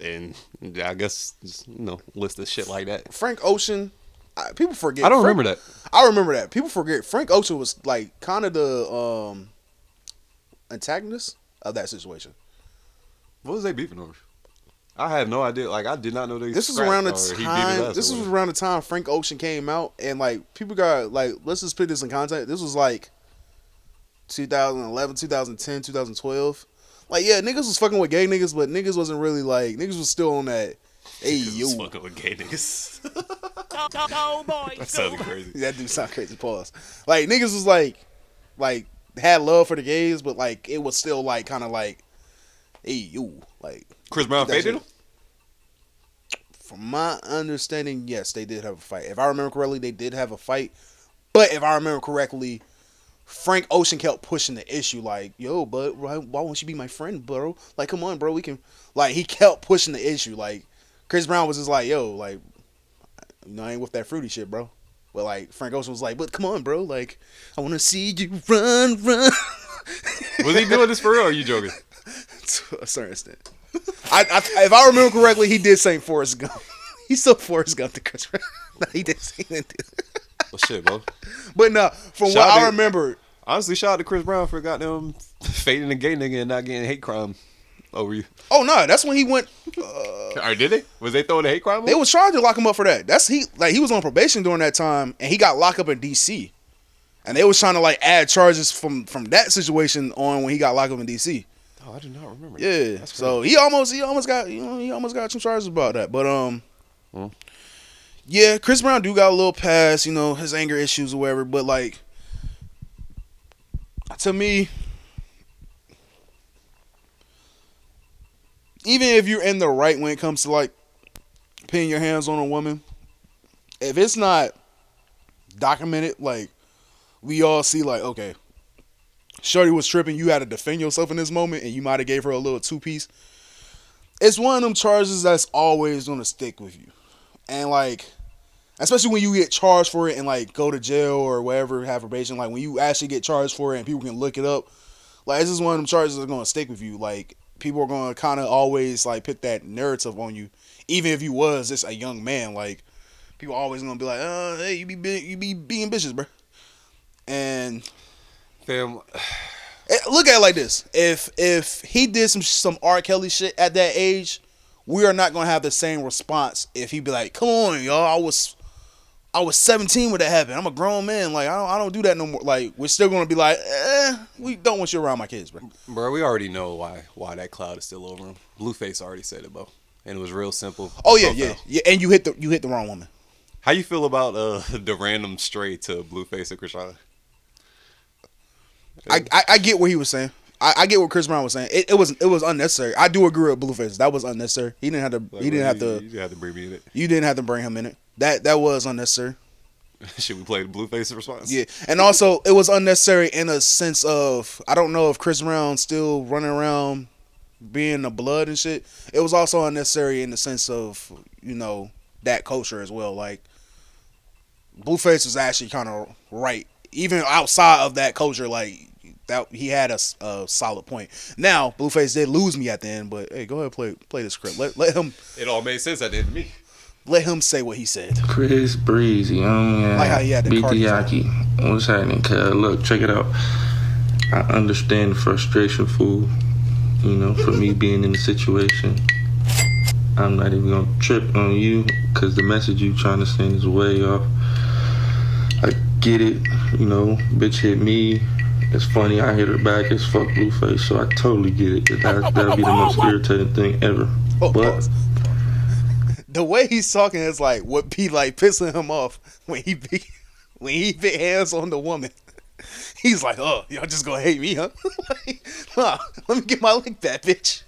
and I guess just, you know list of shit like that. Frank Ocean, I, people forget. I don't Frank- remember that. I remember that. People forget Frank Ocean was like kind of the um antagonist of that situation. What was they beefing over? I have no idea. Like I did not know they. This was around the or he beat his time. This was around the time Frank Ocean came out, and like people got like let's just put this in context. This was like 2011, 2010, 2012. Like yeah, niggas was fucking with gay niggas, but niggas wasn't really like niggas was still on that. Hey Niggas yo, was fucking with gay niggas. [LAUGHS] [LAUGHS] that sounded crazy. that dude sound crazy. Pause. Like niggas was like, like had love for the gays, but like it was still like kind of like, hey you, like Chris Brown That's faded it. him. from my understanding, yes, they did have a fight. If I remember correctly, they did have a fight. But if I remember correctly, Frank Ocean kept pushing the issue, like, "Yo, but why, why won't you be my friend, bro? Like, come on, bro, we can." Like, he kept pushing the issue. Like, Chris Brown was just like, "Yo, like, you know, I ain't with that fruity shit, bro." But like, Frank Ocean was like, "But come on, bro, like, I want to see you run, run." [LAUGHS] Was he doing this for real? or Are you joking? [LAUGHS] to a certain extent. I, I, if I remember correctly, he did sing Forrest Gump. [LAUGHS] he still Forrest Gump to Chris Brown. no, he didn't sing that. Well, oh, shit, bro. But no, from Shout what I remember, Honestly, shout out to Chris Brown for goddamn fading a gay nigga and not getting hate crime over you. oh no, that's when he went. or did they? Was they throwing a hate crime? They was trying to lock him up for that. That's he like he was on probation during that time, and he got locked up in D.C. And they was trying to like add charges from from that situation on when he got locked up in D.C. Oh, I do not remember. Yeah, That's so he almost he almost got you know he almost got some charges about that. But um, Hmm. yeah, Chris Brown do got a little pass, you know, his anger issues or whatever. But like, to me, even if you're in the right when it comes to like putting your hands on a woman, if it's not documented, like we all see, like okay, Shorty was tripping. You had to defend yourself in this moment, and you might have gave her a little two piece. It's one of them charges that's always gonna stick with you, and like, especially when you get charged for it and like go to jail or whatever, have probation. Like when you actually get charged for it and people can look it up, like this is one of them charges that's gonna stick with you. Like people are gonna kind of always like put that narrative on you, even if you was just a young man. Like people always gonna be like, "Uh, hey, you be you be being bitches, bro," and Fam, [SIGHS] Eh, look at it like this: if if he did some some R. Kelly shit at that age, we are not gonna have the same response. If he be like, "Come on, y'all, I was I was 17 when that happened. I'm a grown man. Like I don't I don't do that no more." Like we're still gonna be like, "Eh, we don't want you around my kids, bro." bro, we already know why why that cloud is still over him. Blueface already said it, bro, and it was real simple. Oh yeah, yeah, yeah. And you hit the you hit the wrong woman. How you feel about uh [LAUGHS] the random stray to Blueface and Krishana? I, I I get what he was saying. I, I get what Chris Brown was saying. It, it was it was unnecessary. I do agree with Blueface. That was unnecessary. He didn't have to. Like, he didn't you- have to. You, you had to bring me in it. You didn't have to bring him in it. That that was unnecessary. [LAUGHS] Should we play the Blueface response? Yeah, and also it was unnecessary in a sense of I don't know if Chris Brown still running around being the blood and shit. It was also unnecessary in the sense of you know that culture as well. Like Blueface was actually kind of right, even outside of that culture. Like that, he had a solid point. Now Blueface did lose me at the end, but hey, go ahead play play the script. Let let him It all made sense end to me. Let him say what he said. Chris Breezy, young man. Like how he had the Beat. What's happening? Cuz look, check it out. I understand the frustration, fool. You know, for me being in the situation. I'm not even gonna trip on you because the message you trying to send is way off. I get it, you know, bitch hit me. It's funny, I hit her back. It's fuck Blueface, so I totally get it. That, that'll be the most [LAUGHS] irritating thing ever. Oh, But. The way he's talking is like what be like pissing him off when he be [LAUGHS] when he put hands on the woman. [LAUGHS] He's like, oh, y'all just gonna hate me, huh? [LAUGHS] like, nah, let me get my lick back, bitch.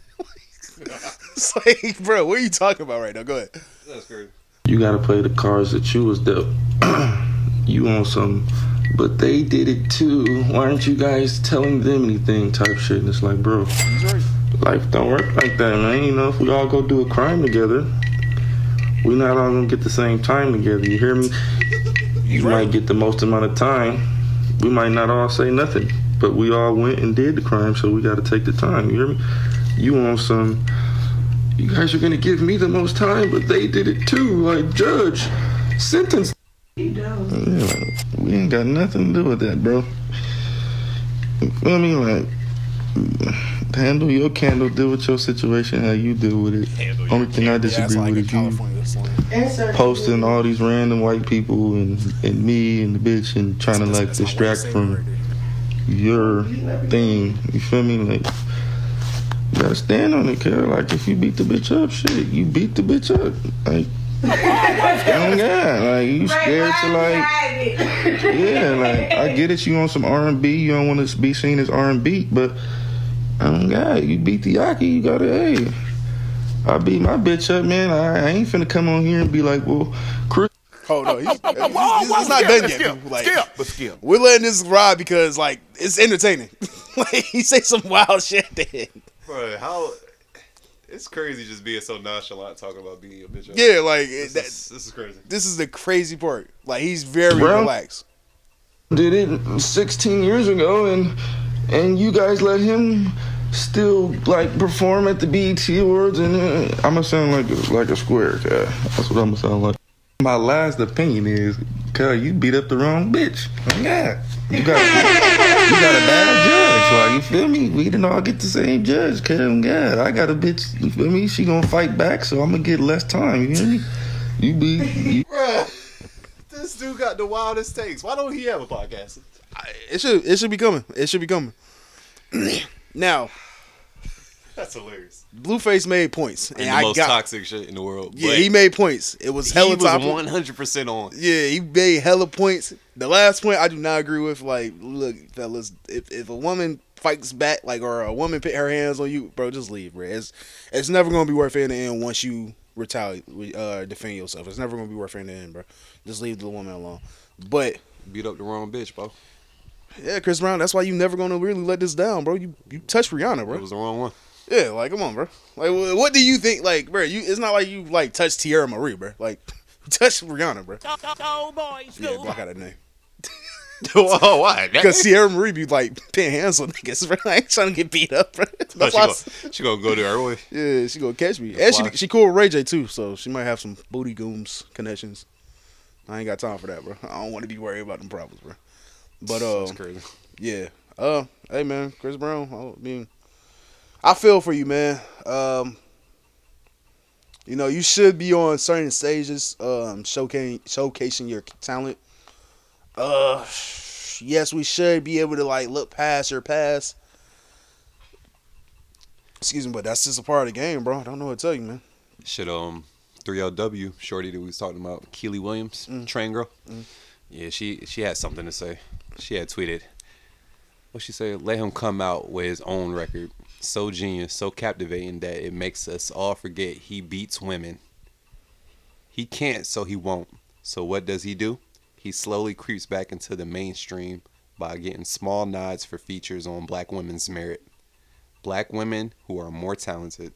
it's like, bro, what are you talking about right now? Go ahead. That's crazy. you gotta play the cards that you was dealt. [CLEARS THROAT] you on some, but they did it too. Why aren't you guys telling them anything? Type shit. And it's like, bro, life don't work like that, man. You know, if we all go do a crime together, we not all gonna get the same time together. You hear me? You might get the most amount of time. We might not all say nothing, but we all went and did the crime, so we gotta take the time. You hear me? You on some? You guys are gonna give me the most time, but they did it too. Like judge, sentence. Yeah, like, we ain't got nothing to do with that, bro. You feel me? Like, handle your candle, deal with your situation how you deal with it. Only thing I disagree with is you posting all these random white people and, and me and the bitch and trying to like distract from your thing. You feel me? Like, you gotta stand on it, kid. Like, if you beat the bitch up, shit, you beat the bitch up. Like, oh God, like you scared to like, yeah, like I get it. You on some R and B, you don't want to be seen as R and B, but oh God, you beat the Yaki, you gotta, hey, I beat my bitch up, man. I, I ain't finna come on here and be like, well, Chris. Hold no, oh, oh, oh, he's, he's, whoa, he's- whoa, it's not skip, done yet. skip. Like, skip, but skip. We're letting this ride because like it's entertaining. [LAUGHS] like he say some wild shit then. Bro, how? It's crazy just being so nonchalant talking about being a bitch. Yeah, like this, that, is, this is crazy. this is the crazy part. Like he's very Bro. relaxed. did it 16 years ago and and you guys let him still like perform at the BET Awards and uh, I'm gonna sound like a, like a square cat. That's what I'm gonna sound like. My last opinion is, cuz you beat up the wrong bitch. Yeah, you got you got a bad judge. Like you feel me? We didn't all get the same judge. Cuz God, I got a bitch. You feel me? She gonna fight back, so I'm gonna get less time. You hear me? You be you, [LAUGHS] This dude got the wildest takes. Why don't he have a podcast? It should it should be coming. It should be coming. [CLEARS THROAT] now, That's hilarious. Blueface made points, and, And, the I most got toxic shit in the world. yeah. He made points. It was he hella was one hundred percent on. Yeah, he made hella points. The last point I do not agree with. Like, look, fellas, if, if a woman fights back, like, or a woman put her hands on you, bro, just leave, bro. It's it's never gonna be worth it in the end once you retaliate, uh, defend yourself. It's never gonna be worth it in the end, bro. Just leave the woman alone. But Beat up the wrong bitch, bro. yeah, Chris Brown, that's why you never gonna really let this down, bro. You you touched Rihanna, bro. It was the wrong one. Yeah, like come on, bro. Like, what do you think? Like, bro, you it's not like you like touched Teairra Mari, bro. Like, [LAUGHS] touch Rihanna, bro. Yeah, block out that name. [LAUGHS] oh, why? [LAUGHS] Because Sierra Marie be like pin hands on niggas, [LAUGHS] bro. I ain't trying to get beat up, bro. That's she, gonna, she gonna go to her way. yeah, she gonna catch me. And she she cool with Ray J too, so she might have some booty gooms connections. I ain't got time for that, bro. I don't want to be worried about them problems, bro. But uh, That's crazy. yeah. Uh, hey man, Chris Brown. I mean, I feel for you, man. Um, you know, you should be on certain stages, um, showcasing showcasing your talent. Uh, yes, we should be able to like look past your past. Excuse me, but that's just a part of the game, bro. I don't know what to tell you, man. Shit, um, 3LW, Shorty that we was talking about, Kiely Williams, train girl. Yeah, she she had something to say. She had tweeted, what she said, let him come out with his own record. So genius, so captivating that it makes us all forget he beats women. He can't, so he won't. So what does he do? He slowly creeps back into the mainstream by getting small nods for features on black women's merit. Black women who are more talented.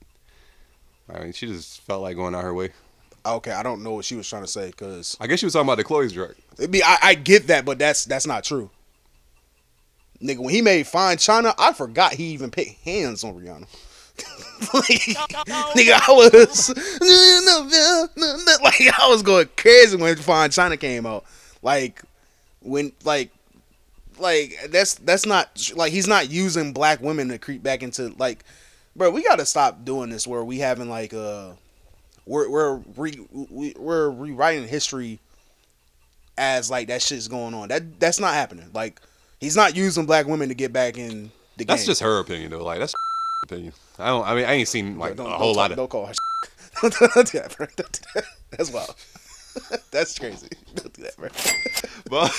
I mean, she just felt like going out her way. Okay, I don't know what she was trying to say because I guess she was talking about the Chloe's drug. It be I, I get that, but that's that's not true. Nigga, when he made Fine China, I forgot he even put hands on Rihanna. [LAUGHS] like, nigga, I was [LAUGHS] like I was going crazy when Fine China came out. Like when like like that's that's not like he's not using black women to creep back into like bro, we got to stop doing this where we having like uh we're we're re, we, we're rewriting history as like that shit's going on. That that's not happening. Like he's not using black women to get back in the game. That's just her opinion though. Like that's [LAUGHS] opinion. I don't. I mean, I ain't seen like Don't- a whole talk- lot of. Don't call her. don't do that, bro. Don't do that. That's wild. [LAUGHS] That's crazy. [LAUGHS] Don't do that, bro. [LAUGHS] But,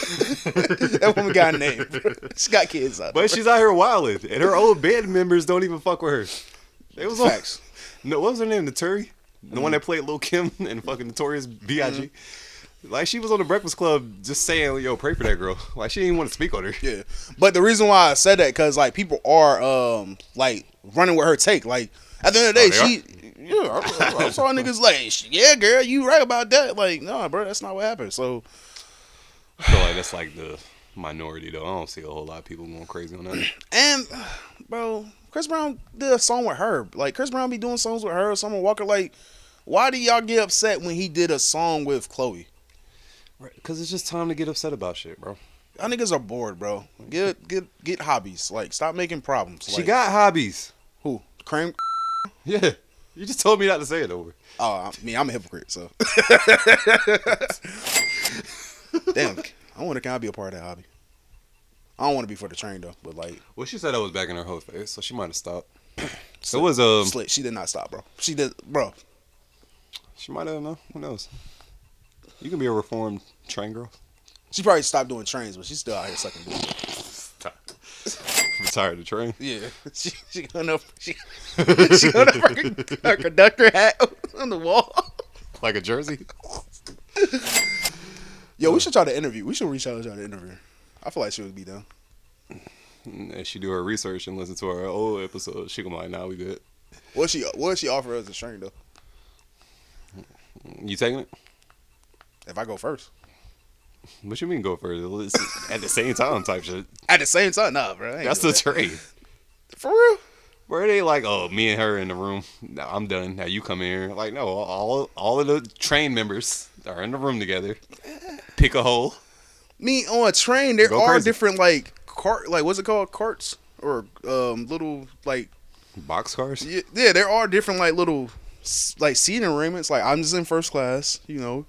that woman got a name. Bro. She got kids out. but she's out here wilding, and her old band members don't even fuck with her. It was on- Facts. No, what was her name? Naturi, the Mm-hmm. one that played Lil Kim and fucking Notorious B.I.G. Like she was on the Breakfast Club, just saying, "Yo, pray for that girl." Like she didn't want to speak on her. Yeah, but the reason why I said that because like people are um like running with her take. Like at the end of the oh, day, Oh, she yeah, I, I saw niggas like yeah, girl, you right about that. Like no, bro, that's not what happened. So I feel like that's like the minority though. I don't see a whole lot of people going crazy on that. [CLEARS THROAT] and bro, Chris Brown did a song with her. Like Chris Brown be doing songs with her. Summer Walker. Like why do y'all get upset when he did a song with Chloe? Because it's just time to get upset about shit, bro. Y'all niggas are bored, bro. Get get get hobbies. Like stop making problems. She Like, got hobbies. who? Cream. [LAUGHS] Yeah. You just told me not to say it over. Oh, I mean, I'm a hypocrite, so. [LAUGHS] Damn, I wonder can I be a part of that hobby? I don't want to be for the train though, but like, Well, she said I was back in her whole face, so she might have stopped. So [CLEARS THROAT] it was um, slit. She did not stop, bro. She did, bro. she might have no. Who knows? You can be a reformed train girl. She probably stopped doing trains, but she's still out here sucking dick. [LAUGHS] Retired the train. Yeah, [LAUGHS] she she hung up she [LAUGHS] she hung up her, her conductor hat on the wall. Like a jersey. Yo, we should try to interview. We should reach out and try to interview. her. I feel like she would be down. Mm, if she do her research and listen to our old episode. She gonna be like, nah, we good. What she what she offer us a string though? You taking it? If I go first. What you mean go further? It's At the same time type shit. At the same time, nah, bro. That's the that. trade. For real? Where they like, oh, me and her in the room. No, I'm done. Now you come in here. Like, no, all all of the train members are in the room together. Pick a hole. Me on a train, there Go are crazy. different like cart like what's it called? Carts or um little like Box cars. yeah, yeah, there are different like little like seating arrangements. Like I'm just in first class, you know.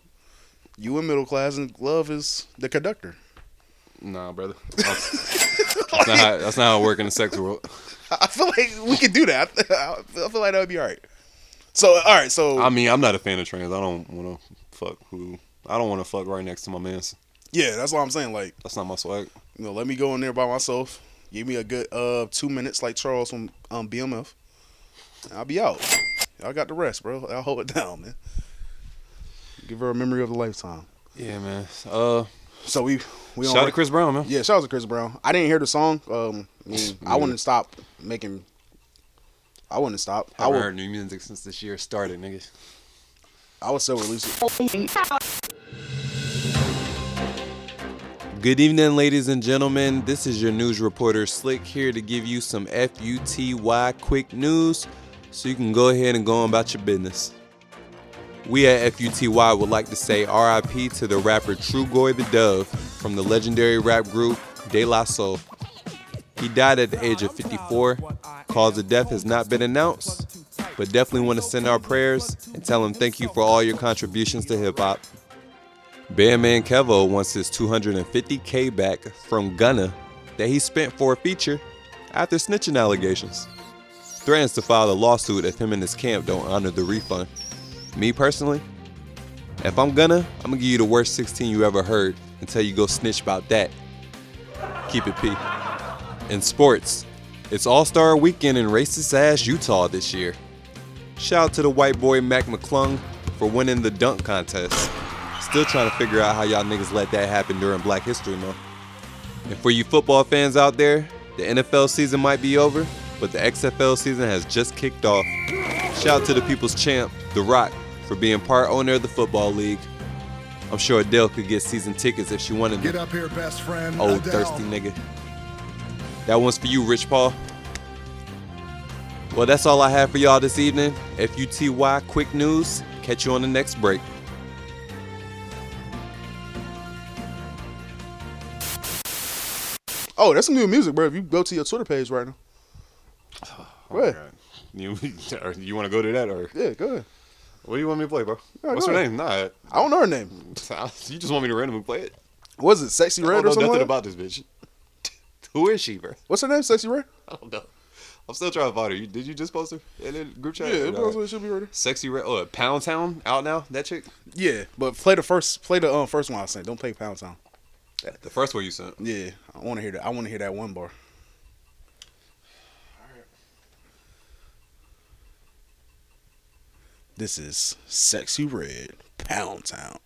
You in middle class and love is the conductor. Nah, brother. That's, [LAUGHS] that's not how, that's not how it work in the sex world. [LAUGHS] I feel like we could do that. [LAUGHS] I feel like that would be all right. So all right, so I mean, I'm not a fan of trans. I don't want to fuck who. I don't want to fuck right next to my man's. yeah, that's what I'm saying. Like That's not my swag. you know, let me go in there by myself. Give me a good uh two minutes, like Charles from um BMF. I'll be out. Y'all got the rest, bro. I'll hold it down, man. Give her a memory of a lifetime. Yeah, man. Uh, So we we on shout out to Chris Brown, man. Yeah, shout out to Chris Brown. I didn't hear the song. Um, I, mean, I wouldn't stop making. I wouldn't stop. I I haven't would. heard new music since this year started, nigga. I would still release it. Good evening, ladies and gentlemen. This is your news reporter Slikk here to give you some FUTY quick news so you can go ahead and go on about your business. We at FUTY would like to say RIP to the rapper Trugoy the Dove from the legendary rap group De La Soul. He died at the age of 54. Cause of death has not been announced, but definitely want to send our prayers and tell him thank you for all your contributions to hip hop. Bandman Kevo wants his 250k back from Gunna that he spent for a feature after snitching allegations. Threatens to file a lawsuit if him and his camp don't honor the refund. Me personally, if I'm gonna, I'm gonna give you the worst 16 you ever heard until you go snitch about that. Keep it P. In sports, it's All Star Weekend in racist ass Utah this year. Shout out to the white boy Mac McClung for winning the dunk contest. Still trying to figure out how y'all niggas let that happen during Black History Month. And for you football fans out there, the NFL season might be over, but the XFL season has just kicked off. Shout out to the people's champ, The Rock, for being part owner of the football league. I'm sure Adele could get season tickets if she wanted to. Get them. up here, best friend. Old Adele. thirsty nigga. That one's for you, Rich Paul. Well, that's all I have for y'all this evening. FUTY quick news. Catch you on the next break. Oh, that's some new music, bro. If you go to your Twitter page right now. [SIGHS] Go ahead. You, [LAUGHS] you want to go to that or? Yeah, go ahead. What do you want me to play, bro? Yeah, What's her ahead. name? Nah, I don't know her name. [LAUGHS] you just want me to randomly play it? Was it Sexy I Red don't or know something? nothing like about this bitch. [LAUGHS] Who is she, bro? What's her name? Sexyy Red? I don't know. I'm still trying to find her. You, did you just post her in the group chat? Yeah, Or it should be ready. Sexyy Red. Oh, Pound Town out now. That chick. Yeah, but play the first, play the um, first one I sent. Don't play Pound Town. The first one you sent. Yeah, I want to hear that. I want to hear that one bar. This is Sexyy Red, Pound Town.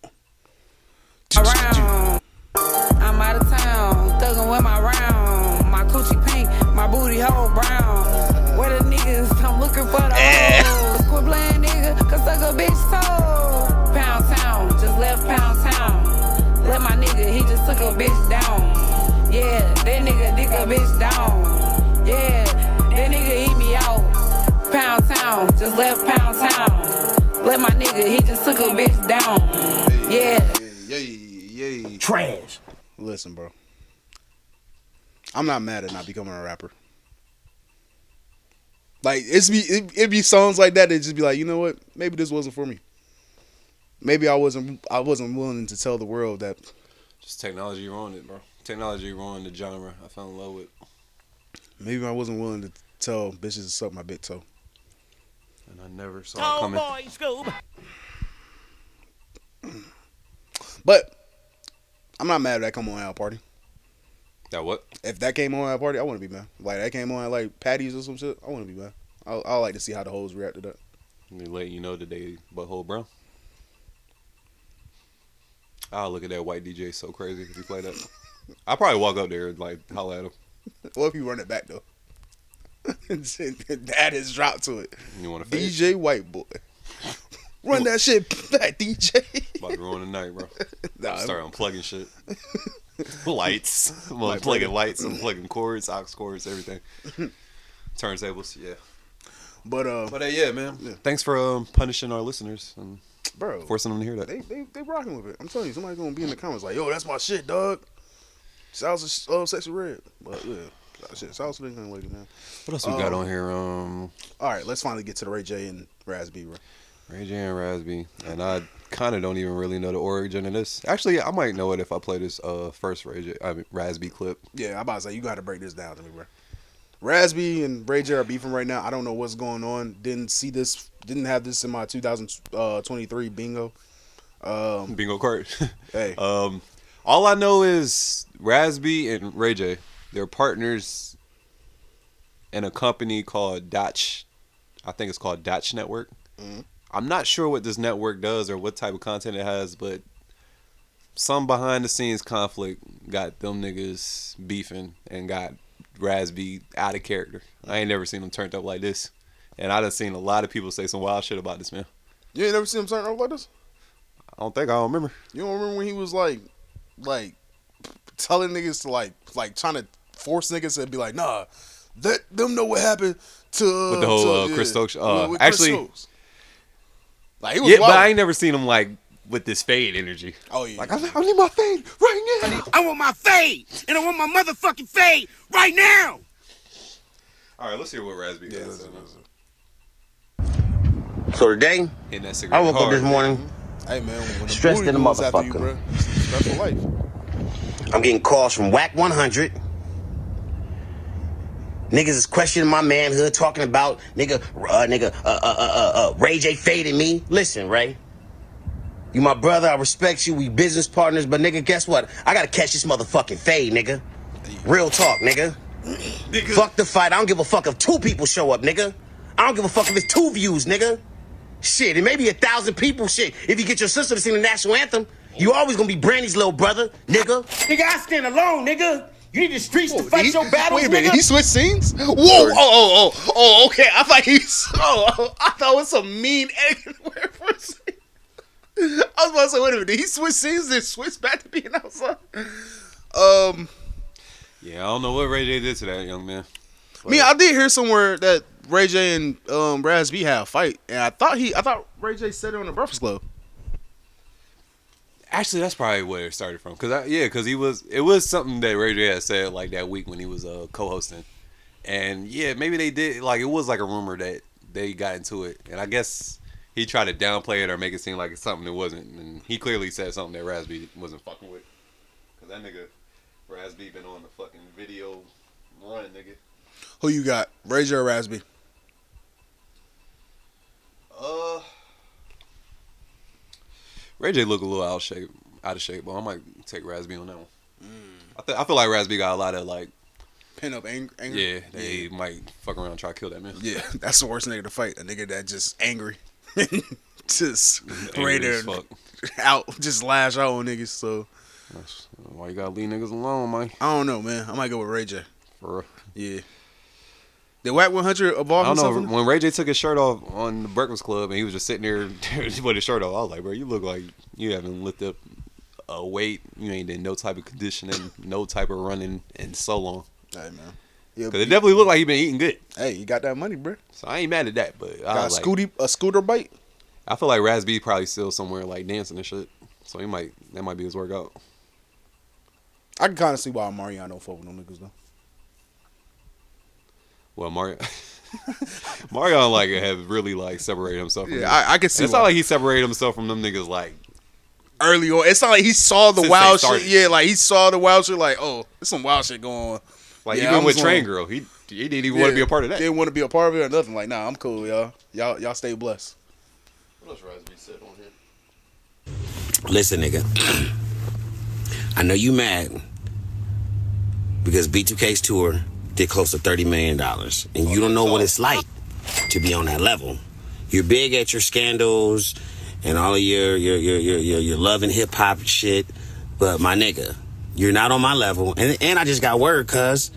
around. I'm out of town, thuggin' with my round. My coochie pink, my booty hole brown. Where the niggas? I'm looking for the eh. hoes. Quit playing nigga, cause suck a bitch soul. Pound town, just left pound town. Let my nigga, he just took a bitch down. Yeah, that nigga dick a bitch down. Yeah, Pound town, just left pound town. Let my nigga, he just took a bitch down. Yeah. Yeah, yeah, yeah. Trash. Listen, bro. I'm not mad at not becoming a rapper. Like it's be it, it be songs like that that just be like, you know what? Maybe this wasn't for me. Maybe I wasn't I wasn't willing to tell the world that Just technology ruined it, bro. Technology ruined the genre. I fell in love with. maybe I wasn't willing to tell bitches to suck my big toe. And I never saw it coming. boy, Scoob. But I'm not mad at that come on out party. That what? If that came on at a party, I want to be man. Like that came on at like patties or some shit, I want to be man. I I like to see how the hoes react to that. They let you know that they butthole brown. I'll look at that white DJ so crazy if he play that. I'll probably walk up there and like holler at him. [LAUGHS] What if you run it back though? [LAUGHS] that is dropped to it. You want to? DJ White Boy. [LAUGHS] Run that shit [LAUGHS] back, DJ. About to ruin the night, bro. Nah, Start unplugging shit. lights. I'm unplugging bro. lights, unplugging cords, aux cords, everything. Turntables, yeah. But uh, But uh, yeah, man. Thanks for um, punishing our listeners and bro, forcing them to hear that. they they they rocking with it. I'm telling you, somebody's gonna be in the comments like, "Yo, that's my shit, dog." Sounds uh, sexy red, but yeah, shit, young lady, man. What else we got Um, on here? Um, All right, let's finally get to the Ray J and Raz B, bro. Ray J and Raz B, and I kind of don't even really know the origin of this. Actually, I might know it if I play this uh first Ray J, I mean Raz B clip. Yeah, I'm about to say you got to break this down to me, bro. Raz B and Ray J are beefing right now. I don't know what's going on. Didn't see this. Didn't have this in my 2023 bingo. Um, Bingo card. [LAUGHS] hey, um, all I know is Raz B and Ray J. They're partners in a company called Dotch. I think it's called Dotch Network. Mhm. I'm not sure what this network does or what type of content it has, but some behind the scenes conflict got them niggas beefing and got Raz B out of character. I ain't never seen him turned up like this. And I done seen a lot of people say some wild shit about this man. you ain't never seen him turn up like this. I don't think I don't remember. You don't remember when he was like, like, telling niggas to like, like trying to force niggas to be like, nah, let them know what happened to With the whole, to, uh, Chris Stokes- uh, with Chris actually- Stokes. like he was Yeah, but. I ain't never seen him like with this fade energy. Oh yeah, Like I, I need my fade right now. I want my fade, and I want my motherfucking fade right now. All right, let's hear what Raz B Yeah, got. listen, listen. So today, Hitting that I woke up hard, this man. morning. Hey man, when the Stressed booty in a moves after you, motherfucker. bro, life. I'm getting calls from Wack 100. Niggas is questioning my manhood, talking about nigga, uh, nigga, uh, uh, uh, uh, uh, Ray J fading me. Listen, Ray, you my brother. I respect you. We business partners, but nigga, guess what? I gotta catch this motherfucking fade, nigga. Real talk, nigga. Fuck the fight. I don't give a fuck if two people show up, nigga. I don't give a fuck if it's two views, nigga. Shit, it may be a thousand people. Shit, if you get your sister to sing the national anthem, you always gonna be Brandy's little brother, nigga. Nigga, I stand alone, nigga. You need the streets to fight He- your battles, wait a minute, nigga. he switched scenes? Whoa! Oh, oh, oh, oh, okay. I thought he's. [LAUGHS] Oh, oh, I thought it was some mean. egg- for a second. I was about to say, wait a minute, did he switch scenes and switch back to being outside? Um, Yeah, I don't know what Ray J did to that young man. me, mean, I did hear somewhere that Ray J and um Raz B had a fight, and I thought he, I thought Ray J said it on the Breakfast Club. Actually, that's probably where it started from. Cause I, yeah, cause he was. It was something that Ray J had said like that week when he was uh, co-hosting, and yeah, maybe they did. Like it was like a rumor that they got into it, and I guess he tried to downplay it or make it seem like it's something it wasn't, and he clearly said something that Raz B wasn't fucking with. Cause that nigga Raz B been on the fucking video run, nigga. Who you got, Ray J or Raz Uh, Ray J look a little out of shape, out of shape, but I might take Raz B on that one. Mm. I, th- I feel like Raz B got a lot of like, Pin up anger. anger? yeah, they might fuck around and try to kill that man. Yeah, [LAUGHS] that's the worst nigga to fight. A nigga that just angry, [LAUGHS] just Angry fuck. [LAUGHS] out, just lash out on niggas. So That's why you gotta leave niggas alone, man. I don't know, man. I might go with Ray J. For real. Yeah. Did Wack 100 I don't know. himself? When Ray J took his shirt off on the Breakfast Club and he was just sitting there [LAUGHS] with his shirt off, I was like, bro, you look like you haven't lifted up a weight. You ain't in no type of conditioning, no type of running in so long. Hey man. Cause it definitely looked like he been eating good. Hey, you got that money, bro. So I ain't mad at that, but I Got a was like, scooty, a scooter bite. I feel like Raz B probably still somewhere like dancing and shit. So he might that might be his workout. I can kind of see why Omarion fuck with them niggas though. Well, Mario, [LAUGHS] Mario like have really like separated himself. From Yeah, them. I- I can see It's why. not like he separated himself from them niggas. Like Early on, it's not like he saw the Since wild shit. Yeah, like he saw the wild shit. Like, oh, there's some wild shit going on. like Yeah, even I'm with Train gonna- Girl, he he didn't even want to be a part of that. Didn't want to be a part of it or nothing. Like, nah, I'm cool, y'all. Y'all, y'all stay blessed. What else Raz said on here? Listen, nigga. [CLEARS THROAT] I know you mad. because B2K's tour did close to $30 million. And you don't know what it's like to be on that level. You're big at your scandals and all of your your your your your, your love and hip hop shit, but my nigga, you're not on my level. And and I just got word, cuz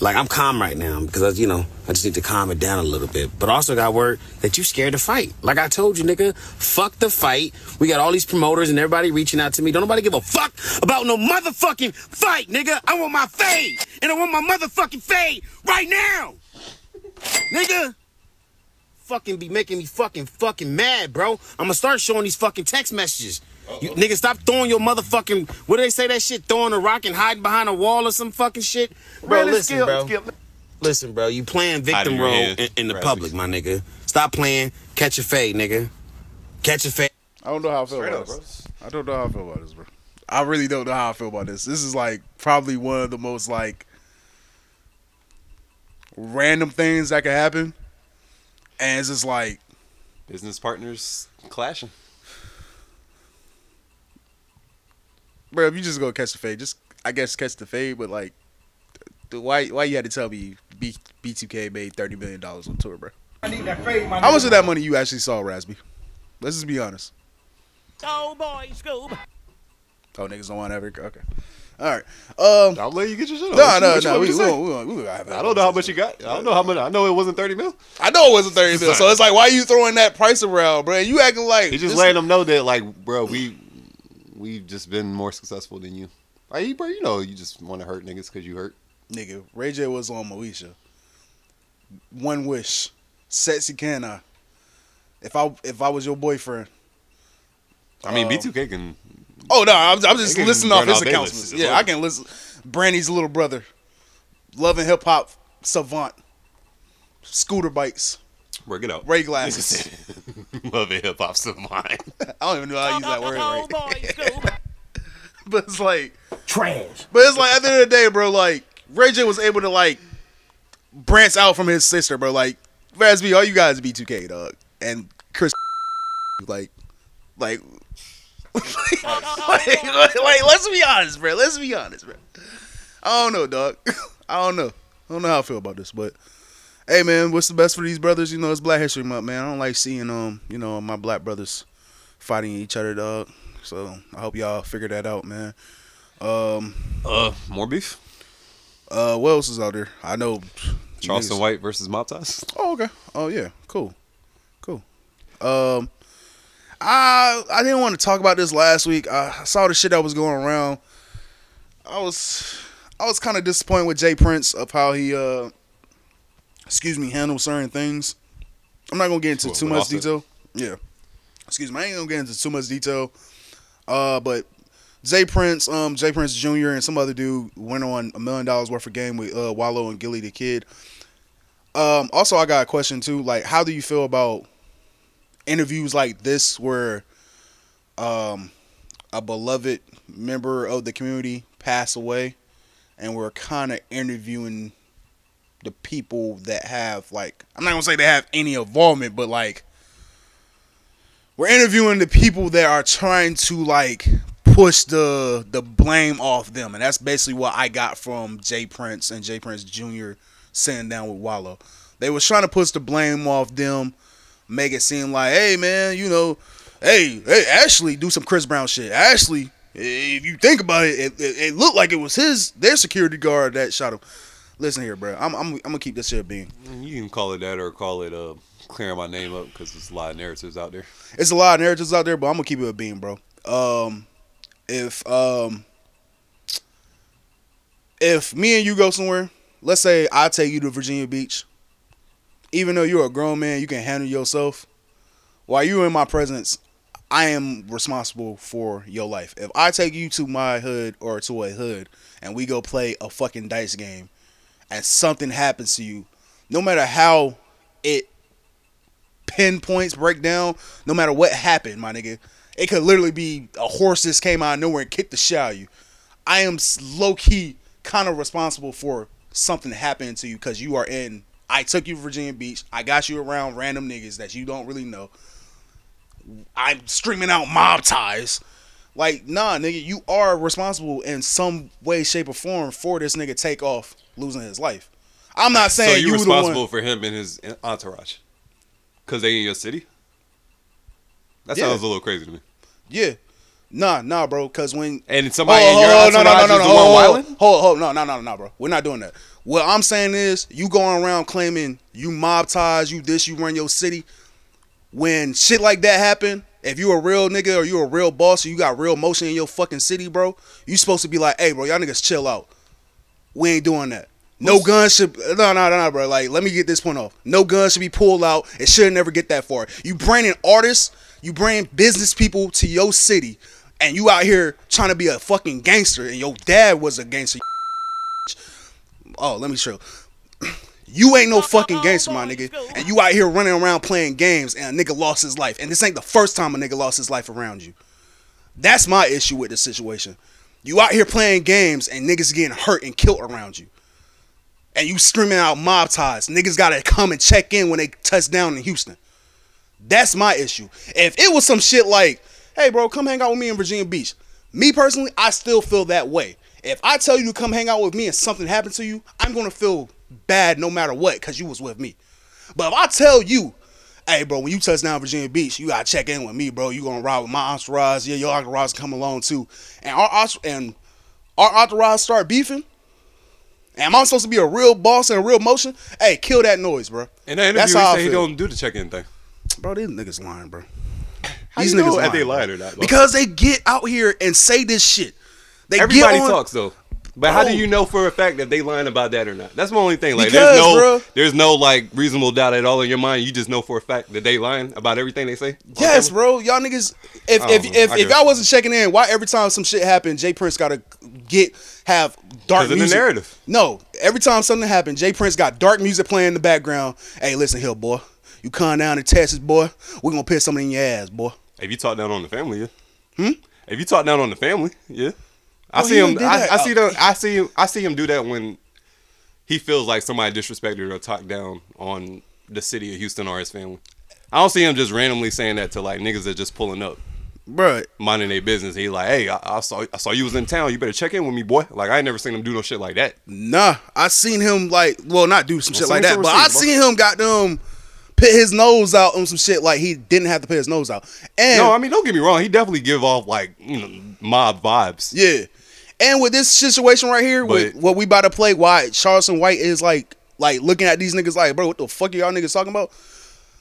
like I'm calm right now because you know I just need to calm it down a little bit. But also got word that you scared to fight. Like I told you, nigga, fuck the fight. We got all these promoters and everybody reaching out to me. Don't nobody give a fuck about no motherfucking fight, nigga. I want my fade, and I want my motherfucking fade right now, nigga. Fucking be making me fucking fucking mad, bro. I'm gonna start showing these fucking text messages. You nigga, stop throwing your motherfucking what do they say that shit? Throwing a rock and hiding behind a wall or some fucking shit, bro. Really listen, skill- bro. skill- Listen, bro. You playing victim role in, in the Right. public, my nigga. Stop playing. Catch a fade, nigga. Catch a fade. I don't know how I feel Straight about up, bro. this. I don't know how I feel about this, bro. I really don't know how I feel about this. This is like probably one of the most like random things that could happen, and it's just like Business partners clashing. Bro, if you just go catch the fade, just I guess catch the fade, but like, th- why why you had to tell me B B2K made thirty million dollars on tour, bro? I need that fade, my How much of that money you actually saw, Raz B? Let's just be honest. Oh boy, Scoob. Oh, niggas don't want to ever. Okay, all right. Um, I'll let you get your shit. No, on. no, What no. want We, me we, to say? won't- we, we, won't have that I don't know how much you got. I don't know how much. I know it wasn't thirty mil. I know it wasn't thirty mil, so it's like, why are you throwing that price around, bro? You acting like He just this- letting them know that, like, bro, we we've just been more successful than you. Like, you- bro, you know, you just want to hurt niggas because you hurt. nigga. Ray J was on Moesha. One wish, sexy can I? If I if I was your boyfriend. I mean, Um, B2K can. Oh no, I'm, I'm just listening off his accounts. Yeah, I can listen. Brandy's little brother, loving hip hop savant, scooter bikes, Work it out. Ray glasses. [LAUGHS] Love it, hip hop savant. I don't even know how to use that word. Right? [LAUGHS] but it's like Trash. But it's like at the end of the day, bro, like Ray J was able to like branch out from his sister, bro. Like Raz B, all you guys B2K, dog. And Chris [LAUGHS] like like [LAUGHS] like, like, like, let's be honest, bro. Let's be honest, bro. I don't know, dog. I don't know. I don't know how I feel about this, but hey man, what's the best for these brothers? You know, it's Black History Month, man. I don't like seeing um, you know, my black brothers fighting each other, dog. So I hope y'all figure that out, man. Um Uh, more beef. uh, what else is out there? I know Charleston niggas- White versus Mob Ties. Oh, okay. Oh, yeah. Cool. Cool. Um, I I didn't want to talk about this last week. I saw the shit that was going around. I was I was kind of disappointed with Jay Prince of how he uh, excuse me, handle certain things. I'm not gonna get into What, too much detail. Yeah. Excuse me. I ain't gonna get into too much detail. Uh, but Jay Prince, um, Jay Prince Jr. and some other dude went on a million dollars worth of game with uh, Wallo and Gillie Da Kid. Um, also, I got a question too. Like, how do you feel about interviews like this, where um, a beloved member of the community passed away, and we're kind of interviewing the people that have like I'm not gonna say they have any involvement, but like we're interviewing the people that are trying to like push the the blame off them, and that's basically what I got from Jay Prince and Jay Prince Jr. sitting down with Wallo. They was trying to push the blame off them, make it seem like, hey man, you know, hey, hey, Ashley, do some Chris Brown shit. Ashley, if you think about it, it, it, it looked like it was his their security guard that shot him. Listen here, bro. I'm I'm, I'm gonna keep this shit being. You can call it that or call it uh, clearing my name up because there's a lot of narratives out there. It's a lot of narratives out there, but I'm gonna keep it a beam, bro. Um, if um, if me and you go somewhere, let's say I take you to Virginia Beach, even though you're a grown man, you can handle yourself. While you're in my presence, I am responsible for your life. If I take you to my hood or to a hood and we go play a fucking dice game and something happens to you, no matter how it pinpoints break down, no matter what happened, my nigga, it could literally be a horse that came out of nowhere and kicked the shit out of you. I am low key kind of responsible for something happening to you because you are in. I took you to Virginia Beach. I got you around random niggas that you don't really know. I'm streaming out mob ties. Like, nah, nigga, you are responsible in some way, shape, or form for this nigga Takeoff losing his life. I'm not saying so you you responsible for him and his entourage because they in your city. That Yeah. sounds a little crazy to me. Yeah. Nah, nah, bro. Cause when And somebody Oh, in your oh, entourage no, no, no, is no, no, one oh, oh, hold, hold, hold, no, no, no, no, bro. We're not doing that. What I'm saying is, you going around claiming you mob ties, you this, you run your city. When shit like that happen, if you a real nigga or you a real boss or you got real motion in your fucking city, bro, you supposed to be like, hey, bro, y'all niggas chill out. We ain't doing that. No guns should no no no bro. Like let me get this point off. No guns should be pulled out. It should never get that far. You bringing artists, you bring business people to your city, and you out here trying to be a fucking gangster, and your dad was a gangster. Oh, let me show. You ain't no fucking gangster, my nigga, and you out here running around playing games, and a nigga lost his life, and this ain't the first time a nigga lost his life around you. That's my issue with this situation. You out here playing games, and niggas getting hurt and killed around you and you screaming out mob ties. Niggas gotta come and check in when they touch down in Houston. That's my issue. If it was some shit like, hey bro, come hang out with me in Virginia Beach. Me personally, I still feel that way. If I tell you to come hang out with me and something happened to you, I'm gonna feel bad no matter what, cause you was with me. But if I tell you, hey bro, when you touch down Virginia Beach, you gotta check in with me, bro. You gonna ride with my entourage, yeah, your entourage come along too. And our entourage- and our entourage start beefing. Am I supposed to be a real boss and a real motion? Hey, kill that noise, bro. In that That's interview, how I he said he don't do the check-in thing. Bro, these niggas lying, bro. How these you know niggas if they lying, lied or not, bro? Because they get out here and say this shit. They Everybody get on, talks though. But how do you know for a fact that they lying about that or not? That's my only thing. Like Because, there's no bruh. there's no like reasonable doubt at all in your mind. You just know for a fact that they lying about everything they say. Yes, bro. Y'all niggas. If if know. if, I if y'all wasn't checking in, why every time some shit happened, Jay Prince gotta get have dark 'Cause of the music? narrative. No, every time something happened, Jay Prince got dark music playing in the background. Hey, listen here, boy. You come down to Texas, boy. We gonna put something in your ass, boy. If you talk down on the family, yeah. Hmm? If you talk down on the family, yeah. Oh, I Oh, see him. I. I see Oh. the. I see him. I see him do that when he feels like somebody disrespected or talked down on the city of Houston or his family. I don't see him just randomly saying that to like niggas that just pulling up, Bruh. minding their business. He like, hey, I, I saw. I saw you was in town. You better check in with me, boy. Like I ain't never seen him do no shit like that. Nah, I seen him like, well, not do some Well, shit like that, but I seen him got them put his nose out on some shit like he didn't have to put his nose out. And no, I mean don't get me wrong. He definitely give off like you know mob vibes. Yeah. And with this situation right here, with But- what we about to play, why Charleston White is like like looking at these niggas like, bro, what the fuck are y'all niggas talking about?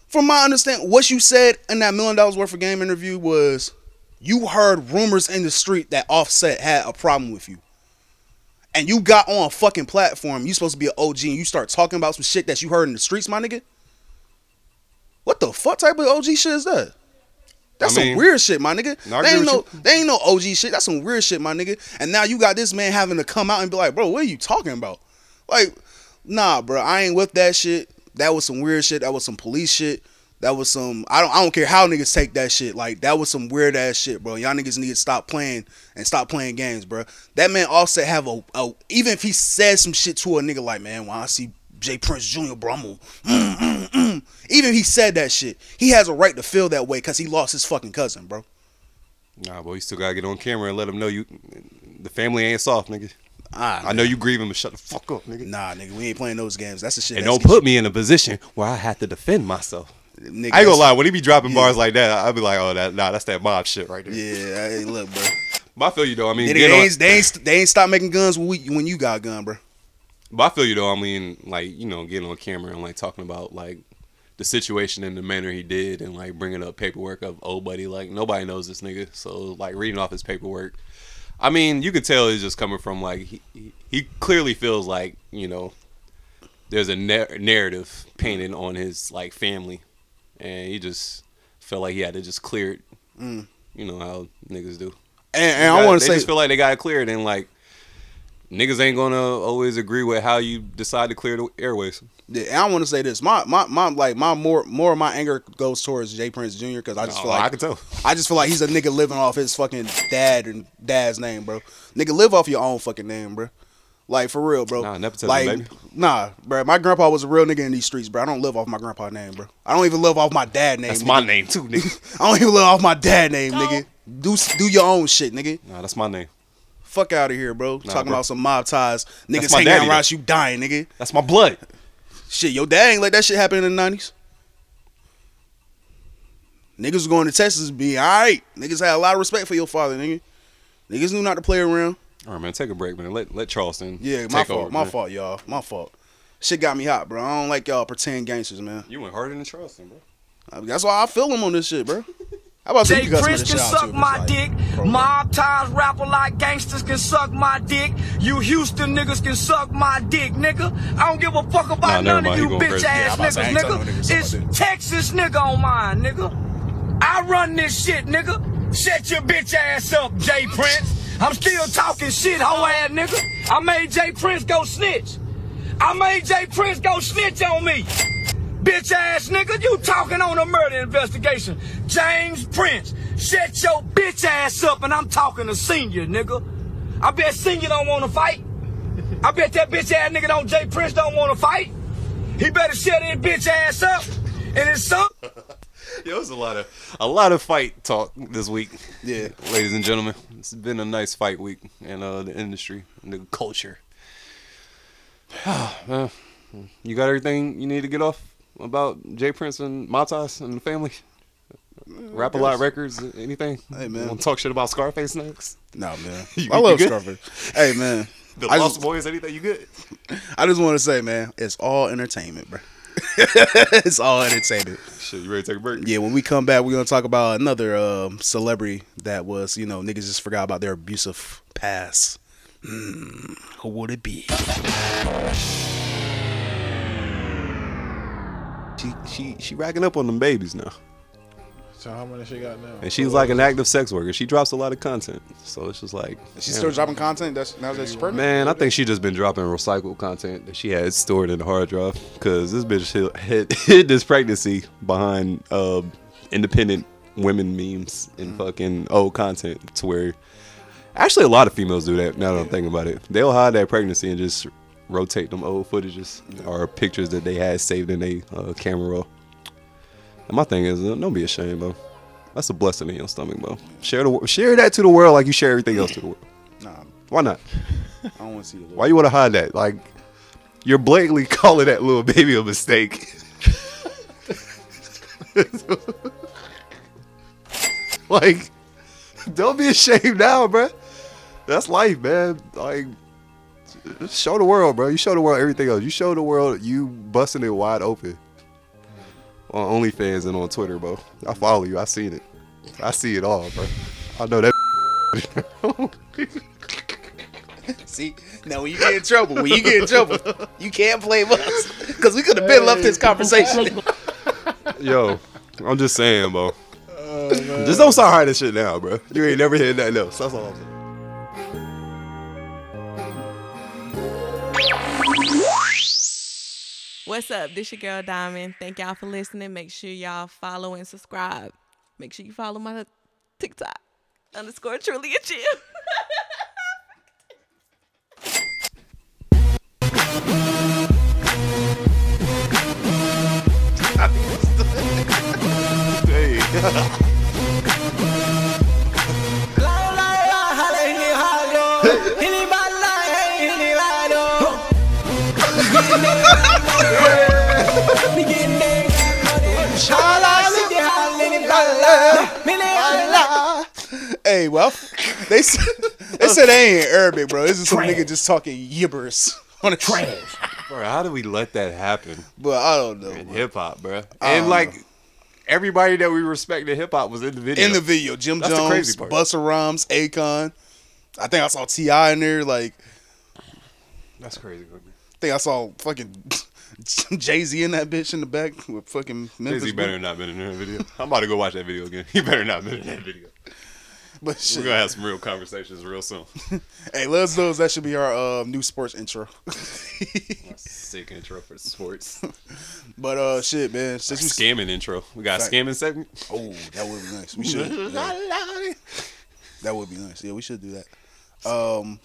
From my understanding, what you said in that million dollars worth of game interview was you heard rumors in the street that Offset had a problem with you. And you got on a fucking platform, you supposed to be an OG, and you start talking about some shit that you heard in the streets, my nigga. What the fuck type of OG shit is that? That's I mean, some weird shit, my nigga. No, They ain't no, with they ain't no OG shit. That's some weird shit, my nigga. And now you got this man having to come out and be like, bro, what are you talking about? Like, nah, bro, I ain't with that shit. That was some weird shit. That was some police shit. That was some. I don't. I don't care how niggas take that shit. Like that was some weird ass shit, bro. Y'all niggas need to stop playing and stop playing games, bro. That man Offset have a, a even if he said some shit to a nigga like, man, when I see Jay Prince Jr., bro, I'm mm, mm, mm. even if he said that shit, he has a right to feel that way because he lost his fucking cousin, bro. Nah, boy, you still gotta get on camera and let them know you. The family ain't soft, nigga. Ah, I know you grieving, but shut the fuck up, nigga. Nah, nigga, we ain't playing those games. That's the shit. And don't put me in a position where I have to defend myself. Nigga, I ain't gonna lie, when he be dropping Yeah. bars like that, I'll be like, oh, that nah, that's that mob shit right there. Yeah, hey, look, bro. But I feel you though. I mean, They, get they, on- ain't, they, ain't, they ain't stop making guns when, we, when you got a gun, bro. But I feel you though. I mean, like you know, getting on camera and like talking about like the situation and the manner he did, and like bringing up paperwork of old buddy, like nobody knows this nigga. So like reading off his paperwork, I mean, you can tell it's just coming from like he he- clearly feels like you know there's a nar- narrative painted on his like family, and he just felt like he had to just clear it. Mm. You know how niggas do. And, and They I want to say, just feel like they got it cleared, and like niggas ain't gonna always agree with how you decide to clear the airways. Yeah, and I want to say this. My my my like my more more of my anger goes towards Jay Prince Jr. because I just No, feel oh, like I can tell. I just feel like he's a nigga living off his fucking dad and dad's name, bro. Nigga, live off your own fucking name, bro. Like for real, bro. Nah, nepotism, like, baby. nah, bro. My grandpa was a real nigga in these streets, bro. I don't live off my grandpa name, bro. I don't even live off my dad name. That's nigga. my name too, nigga. [LAUGHS] I don't even live off my dad name, nigga. Do do your own shit, nigga. Nah, that's my name. Fuck out of here, bro. Nah, Talking bro. about some mob ties. Niggas hanging daddy, around though. you dying, nigga. That's my blood. Shit, your dad ain't let that shit happen in the nineties. Niggas was going to Texas be alright. Niggas had a lot of respect for your father, nigga. Niggas knew not to play around. All right, man. Take a break, man. Let let Charleston. Yeah, my fault. over, my man. fault, y'all. My fault. Shit got me hot, bro. I don't like y'all pretend gangsters, man. You went harder than Charleston, bro. That's why I feel them on this shit, bro. [LAUGHS] How about Jay you cuss me Prince can suck my but dick. like, Mob ties rapper like gangsters can suck my dick. You Houston niggas can suck my dick, nigga. I don't give a fuck about Nah, none of you bitch. Yeah, ass I'm about to say, I niggas, no niggas nigga. It's. Texas nigga on mine, nigga. I run this shit, nigga. Shut your bitch ass up, Jay Prince. I'm still talking shit, hoe ass nigga. I made Jay Prince go snitch. I made Jay Prince go snitch on me. Bitch ass nigga, you talking on a murder investigation. James Prince, shut your bitch ass up and I'm talking to senior, nigga. I bet senior don't wanna fight. I bet that bitch ass nigga don't Jay Prince don't wanna fight. He better shut his bitch ass up. And his son. [LAUGHS] Yo, it was a lot of a lot of fight talk this week. Yeah. ladies and gentlemen, it's been a nice fight week in uh, the industry, and the culture. Man, [SIGHS] [SIGHS] you got everything you need to get off about Jay Prince and Mob Ties and the family. Rap a lot records, anything? Hey, man. want to talk shit about Scarface next? No, man. [LAUGHS] You- I love? Scarface. Hey, man. The I Lost just, Boys, anything? You good? [LAUGHS] I just want to say, man, it's all entertainment, bro. [LAUGHS] it's all entertainment. Shit, you ready to take a break? Yeah, when we come back, we're gonna talk about another um, celebrity that was, you know, niggas just forgot about their abusive past. Hmm, who would it be? She she she racking up on them babies now. So how many she got now? And she's like an active sex worker. She drops a lot of content. So it's just like She's damn. still dropping content. That's now that she's pregnant. Man, I think she just been dropping recycled content that she had stored in the hard drive. Cause this bitch hid, hid, [LAUGHS] hid this pregnancy behind uh, independent women memes and fucking old content to where actually a lot of females do that now that I'm thinking about it. They'll hide that pregnancy and just rotate them old footages or pictures that they had saved in a uh, camera roll. And my thing is, uh, don't be ashamed, bro. That's a blessing in your stomach, bro. Share the share that to the world like you share everything else to the world. Nah, Why not? I don't want to see it. Why you want to hide that? Like, you're blatantly [LAUGHS] calling that little baby a mistake. [LAUGHS] like, don't be ashamed now, bro. That's life, man. Like, show the world, bro. You show the world everything else. You show the world you busting it wide open on OnlyFans and on Twitter, bro. I follow you. I seen it. I see it all, bro. I know that. [LAUGHS] See, now when you get in trouble, when you get in trouble, you can't blame us because we could have been left this conversation. [LAUGHS] Yo, I'm just saying, bro. just don't start hiding shit now, bro. You ain't never heard nothing else. That's all I'm saying. What's up? This your girl Diamond. Thank y'all for listening. Make sure y'all follow and subscribe. Make sure you follow my TikTok underscore truly a chill. [LAUGHS] hey, well, they said, [LAUGHS] they said they ain't Arabic, bro. This is some nigga just talking gibberish [LAUGHS] on a train. Bro, how do we let that happen? But I don't know. In hip hop, bro. And don't like everybody that we respect in hip hop was in the video. In the video, Jim That's the Jones, crazy part. Busta Rhymes, Akon. I think I saw T.I. in there. Like, That's crazy. I think I saw fucking Jay Z in that bitch in the back with fucking Memphis. Jay-Z better not been in that video. I'm about to go watch that video again. [LAUGHS] He better not been in that video. But shit. We're gonna have some real conversations real soon. [LAUGHS] Hey, let us know if that should be our uh, new sports intro. Sick intro for sports. [LAUGHS] but uh, shit, man. Since we Scamming intro. We got a scamming segment. Oh, that would be nice. We should. yeah. That would be nice. Yeah, we should do that. Um,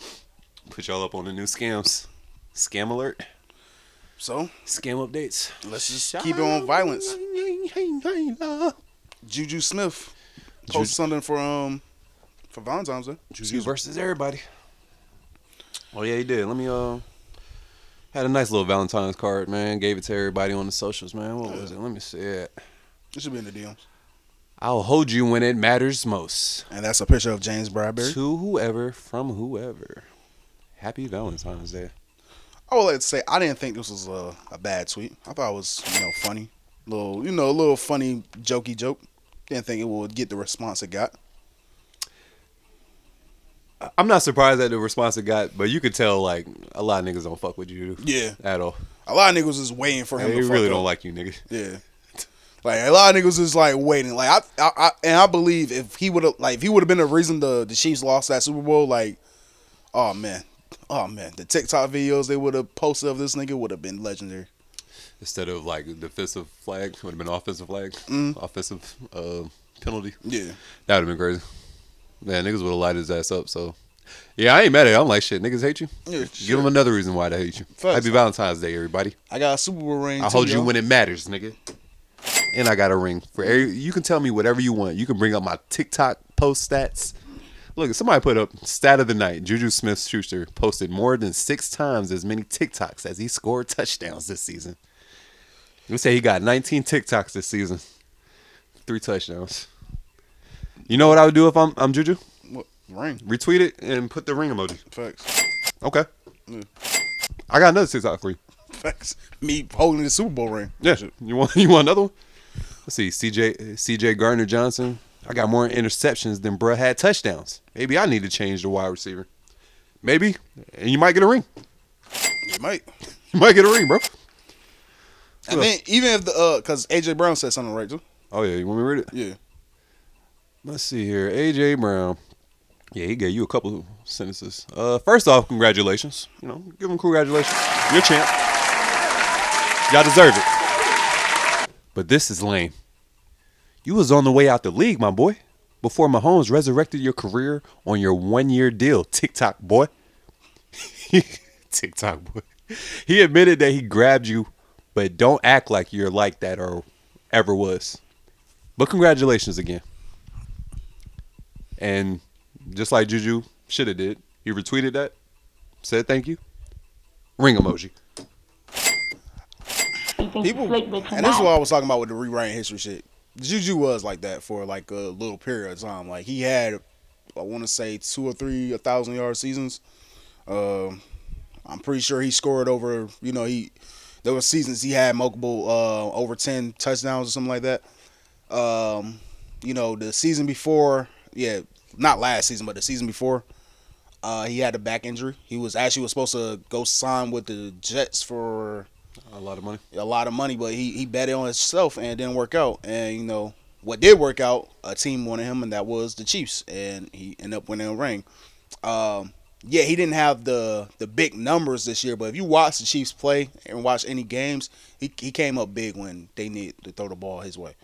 Put y'all up on the new scams. Scam alert. So scam updates. Let's just keep it on violence. Juju Smith posted something for um for Valentine's Day. Juju versus everybody. Oh yeah, he did. Let me uh had a nice little Valentine's card, man. Gave it to everybody on the socials, man. What was it? Let me see it. It should be in the DMs. I'll hold you when it matters most. And that's a picture of James Bradberry. To whoever, from whoever. Happy Valentine's Day. I would like to say I didn't think this was a, a bad tweet. I thought it was you know funny, little you know a little funny jokey joke. Didn't think it would get the response it got. I'm not surprised at the response it got, but you could tell like a lot of niggas don't fuck with you. Yeah. At all. A lot of niggas is waiting for him. They really up. don't like you, niggas. Yeah. Like a lot of niggas is like waiting. Like I, I, I and I believe if he would have like if he would have been the reason the the Chiefs lost that Super Bowl, like, oh man, oh man, the TikTok videos they would have posted of this nigga would have been legendary. Instead of like defensive flag, would have been offensive flag, Mm. offensive uh, penalty. Yeah. That would have been crazy. Man, niggas would have lighted his ass up. So, yeah, I ain't mad at it. I'm like, shit, niggas hate you. Yeah, Give sure. them another reason why they hate you. Facts. Happy Valentine's Day, everybody. I got a Super Bowl ring. I hold you yo. when it matters, nigga. And I got a ring for every. You can tell me whatever you want. You can bring up my TikTok post stats. Look, somebody put up stat of the night. Juju Smith Schuster posted more than six times as many TikToks as he scored touchdowns this season. We say he got 19 TikToks this season, three touchdowns. You know what I would do if I'm I'm Juju? What ring? Retweet it and put the ring emoji. Facts. Okay. Yeah. I got another TikTok for you. Facts. Me holding the Super Bowl ring. Yeah. You want [LAUGHS] you want another one? Let's see. CJ CJ Gardner Johnson. I got more interceptions than bruh had touchdowns. Maybe I need to change the wide receiver. Maybe. And you might get a ring. You might. You might get a ring, bro. And then even if the uh, cause AJ Brown said something right too. Oh yeah, you want me to read it? Yeah. Let's see here. AJ Brown. Yeah, he gave you a couple sentences. Uh, first off, congratulations. You know, give him congratulations. You're champ. Y'all deserve it. But this is lame. You was on the way out the league, my boy, before Mahomes resurrected your career on your one-year deal. [LAUGHS] TikTok boy. [LAUGHS] TikTok boy. He admitted that he grabbed you, but don't act like you're like that or ever was. But congratulations again. And just like Juju should have did, he retweeted that, said thank you, ring emoji. People, and this is what I was talking about with the rewriting history shit. Juju was like that for like a little period of time. Like he had, I want to say two or three a thousand yard seasons. Um, I'm pretty sure he scored over. You know, he there were seasons he had multiple uh, over ten touchdowns or something like that. Um, you know, the season before, yeah, not last season, but the season before, uh, he had a back injury. He was actually was supposed to go sign with the Jets for A lot of money. a lot of money, but he he bet it on himself and it didn't work out. And you know what did work out? A team wanted him, and that was the Chiefs, and he ended up winning a ring. Um, yeah, he didn't have the the big numbers this year, but if you watch the Chiefs play and watch any games, he he came up big when they needed to throw the ball his way.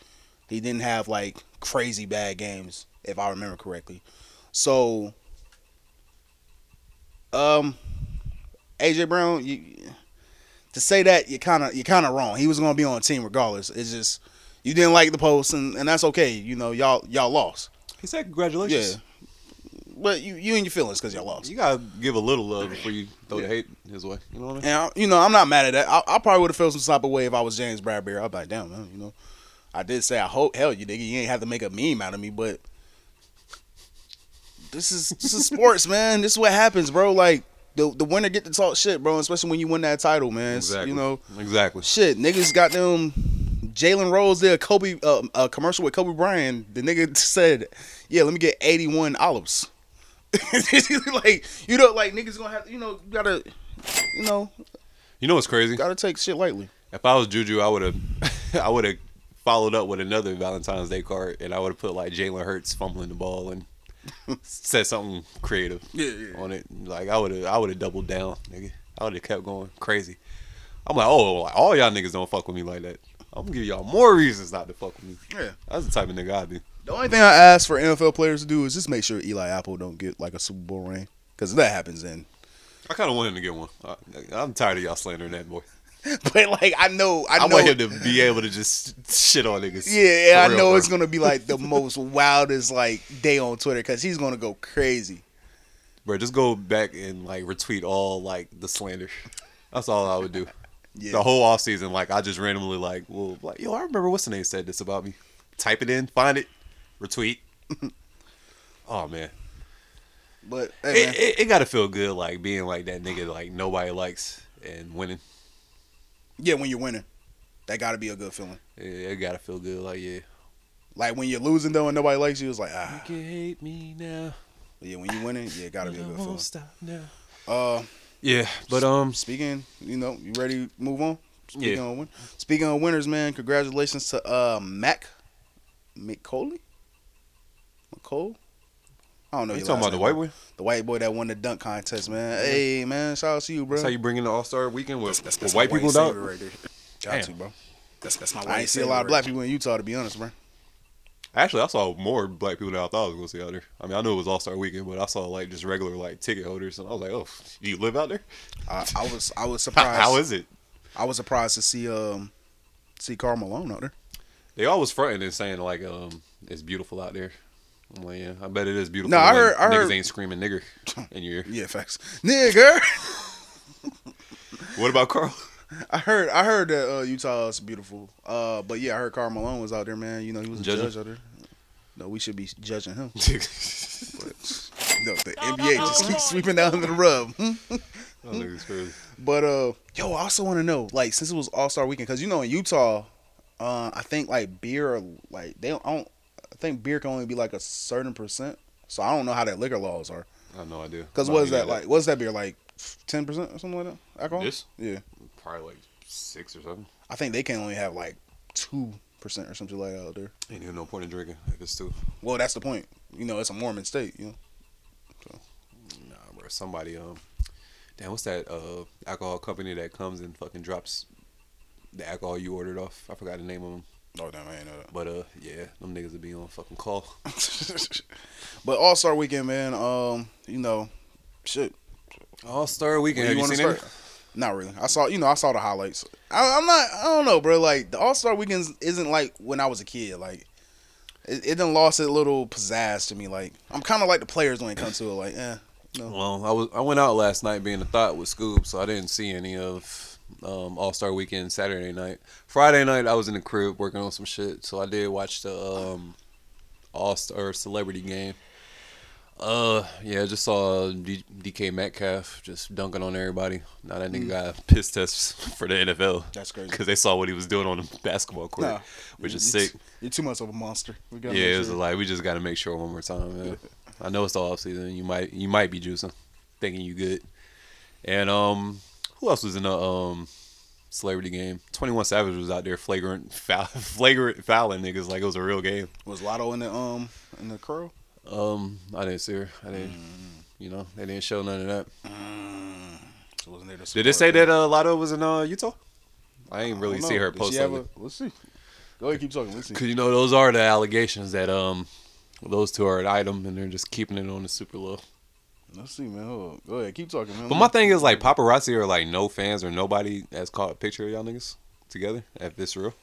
He didn't have like crazy bad games, if I remember correctly. So, um, AJ Brown, you to say that you kind of you kind of wrong. He was gonna be on a team regardless. It's just you didn't like the post, and, and that's okay. You know, y'all y'all lost. He said congratulations. Yeah, but you you and your feelings because y'all lost. You gotta give a little love before you throw the hate his way. You know what I mean? And I, you know, I'm not mad at that. I, I probably would have felt some type of way if I was James Bradberry. I'd be like, damn, man, you know. I did say I hope hell you nigga, you ain't have to make a meme out of me, but this is this is sports, [LAUGHS] man. This is what happens, bro. Like the the winner get to talk shit, bro. Especially when you win that title, man. Exactly. You know, Exactly. shit. Niggas got them. Jalen Rose did a Kobe uh, a commercial with Kobe Bryant. The nigga [LAUGHS] said, "Yeah, let me get 81 olives." [LAUGHS] like you know, like niggas gonna have you know you gotta you know You know what's crazy? gotta take shit lightly. If I was Juju, I would have, [LAUGHS] I would have followed up with another Valentine's Day card, and I would have put like Jalen Hurts fumbling the ball and [LAUGHS] said something creative Yeah, yeah. on it. Like I would have, I would have doubled down, nigga. I would have kept going crazy. I'm like, oh, all y'all niggas don't fuck with me like that. I'm gonna give y'all more reasons not to fuck with me. Yeah. That's the type of nigga I'd be. The only thing I ask for NFL players to do is just make sure Eli Apple don't get like a Super Bowl ring, because if that happens, then I kind of want him to get one. I, I'm tired of y'all slandering that boy. [LAUGHS] but like I know, I, I, know. want him to be able to just shit on niggas. yeah, I real, know bro. it's gonna be like the [LAUGHS] most wildest like day on Twitter because he's gonna go crazy. Bro, just go back and like retweet all like the slander. That's all I would do. [LAUGHS] Yeah. The whole off season, like I just randomly like, well, like yo, I remember what's the name said this about me. Type it in, find it, retweet. oh man, But hey, man, it, it, it gotta feel good like being like that nigga like nobody likes and winning. Yeah, when you're winning, that got to be a good feeling. It, it gotta feel good. Like yeah, Like when you're losing though and nobody likes you, it's like ah. you can hate me now. Yeah, when you winning, yeah, it gotta be a good won't feeling. stop now. Uh, Yeah, but um, speaking, you know, you ready to move on? Speaking Yeah. of win- speaking of winners, man, congratulations to uh Mac McColey. McCole. I don't know. You talking about the white boy? The white boy that won the dunk contest, man. Hey, man, shout out to you, bro. That's how you bring in the All Star Weekend with, That's- with that's white my people, white dog. right there. Got Damn. to, bro. That's that's my. I ain't see a lot of black people in Utah, to be honest, bro. Actually, I saw more black people than I thought I was gonna see out there. I mean, I knew it was All Star Weekend, but I saw like just regular like ticket holders, and I was like, "Oh, do you live out there? I, I was I was [LAUGHS] surprised. how is it?" I was surprised to see um see Karl Malone out there. They always fronting and saying like, um, "It's beautiful out there." I'm "Yeah, I bet it is beautiful." No, I heard- I niggas ain't screaming nigger [LAUGHS] in your ear. Yeah, facts, nigga. [LAUGHS] What about Karl? I heard I heard that uh, Utah is beautiful. Uh, but yeah, I heard Karl Malone was out there, man. You know, he was a Judging? judge out there. No, we should be judging him. [LAUGHS] but no, the NBA just keeps sweeping down under the rub. Niggas crazy. but uh, yo, I also want to know, like, since it was All Star Weekend, because you know in Utah, uh, I think like beer, like they don't, I don't, I think beer can only be like a certain percent. So I don't know how that liquor laws are. I have no idea. Because what is that like? What's that beer like? Ten percent or something like that? Alcohol? This? Yeah. Probably like six or something. I think they can only have like two percent or something like that out there. Ain't even no point in drinking if it's too. Well, that's the point. You know, it's a Mormon state. You know. Nah, bro. Somebody um, damn, what's that uh alcohol company that comes and fucking drops the alcohol you ordered off? I forgot the name of them. Oh damn, I ain't know that. But uh, yeah, them niggas would be on fucking call. [LAUGHS] But All Star Weekend, man. Um, you know, shit. All Star Weekend. Have you wanna seen it? start? Not really. I saw, you know, I saw the highlights. I, I'm not. I don't know, bro. Like the All Star Weekends isn't like when I was a kid. Like it, it done lost a little pizzazz to me. Like I'm kind of like the players when it comes to it. Like, eh, no. Well, I was I went out last night being a thought with Scoob, so I didn't see any of um, All Star Weekend Saturday night. Friday night I was in the crib working on some shit, so I did watch the um, All Star Celebrity Game. Uh, yeah, just saw D- DK Metcalf just dunking on everybody. Now that nigga Mm. got piss tests [LAUGHS] for the NFL. That's crazy. because they saw what he was doing on the basketball court, Nah, which is sick. t- You're too much of a monster. We Yeah, it was sure. like we just got to make sure one more time. Man. I know it's the off season. You might you might be juicing, thinking you good. And um, who else was in the um celebrity game? Twenty One Savage was out there flagrant [LAUGHS] foul, flagrant fouling niggas like it was a real game. Was Latto in the um in the curl? Um, I didn't see her. I didn't. Mm. You know, they didn't show none of that. So wasn't there to Did it support say that uh, Latto was in uh, Utah? I ain't really I see her post a- Let's see. Go ahead, keep talking. Let's see. Cause you know those are the allegations that um those two are an item and they're just keeping it on the super low. Let's see, man. Hold on. Go ahead, keep talking, man. But my thing is like paparazzi are like no fans or nobody has caught a picture of y'all niggas together. If this real,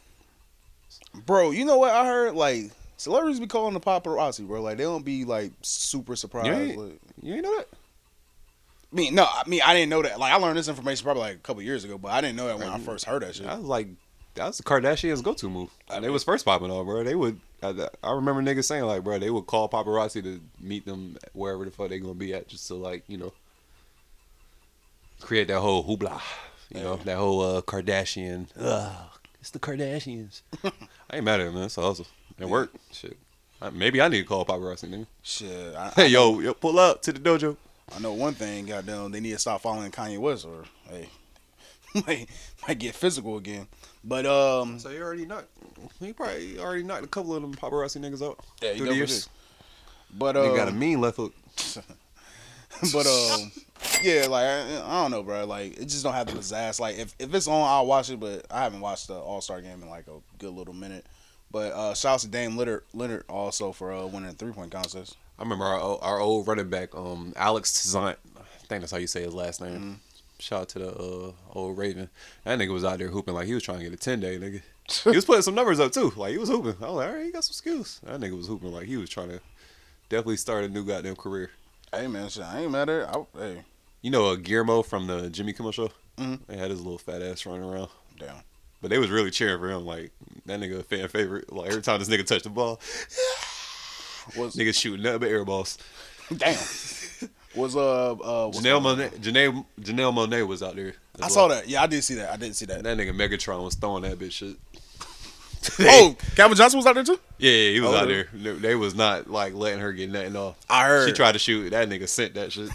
bro, you know what I heard? Like celebrities be calling the paparazzi, bro. Like they don't be like super surprised. You ain't- like, you ain't know that? I mean, no, I mean I didn't know that. Like I learned this information probably like a couple years ago, but I didn't know that when I first heard that shit. I was like, that was the Kardashians' go-to move. they was first popping off, bro. They would. I, I remember niggas saying like, bro, they would call paparazzi to meet them wherever the fuck they gonna be at, just to like you know create that whole hoopla, you know, that whole uh, Kardashian. Ugh, it's the Kardashians. [LAUGHS] I ain't mad at it, man. It's awesome. It worked. Shit. I- Maybe I need to call paparazzi, nigga. Shit. I, Hey, I yo, yo, pull up to the dojo. I know one thing, goddamn, they need to stop following Kanye West, or hey, [LAUGHS] might might get physical again. But um, So you already knocked. He probably already knocked a couple of them paparazzi niggas out. Yeah, he through the definitely years. did. But uh, uh, got a mean left hook. [LAUGHS] but um, yeah, like I, I don't know, bro. Like it just don't have the pizzazz. Like if, if it's on, I'll watch it. But I haven't watched the All Star game in like a good little minute. But uh, shouts to Dame Lillard, Lillard also for uh, winning the three point contest. I remember our our old running back, um, Alex Tizant. I think that's how you say his last name. Mm-hmm. Shout out to the uh, old Raven. That nigga was out there hooping like he was trying to get a ten day nigga. he was putting some numbers up too. Like he was hooping. I was like, all right, he got some skills. That nigga was hooping like he was trying to definitely start a new goddamn career. Hey man, shit, I ain't mad at it. I, hey, You know, uh, Guillermo from the Jimmy Kimmel show. Mm-hmm. They had his little fat ass running around. Damn. But they was really cheering for him. Like that nigga a fan favorite. Like every time this nigga touched the ball, was [LAUGHS] nigga shooting nothing but air balls. damn. [LAUGHS] Was uh uh Janelle? Monáe, Janelle, Janelle Monáe was out there. I well. saw that. Yeah, I did see that. I didn't see that. That nigga Megatron was throwing that bitch shit. [LAUGHS] oh, Calvin Johnson was out there too. Yeah, yeah, he was Oh, out there. They, they was not like letting her get nothing off. I heard. she tried to shoot. That nigga sent that shit.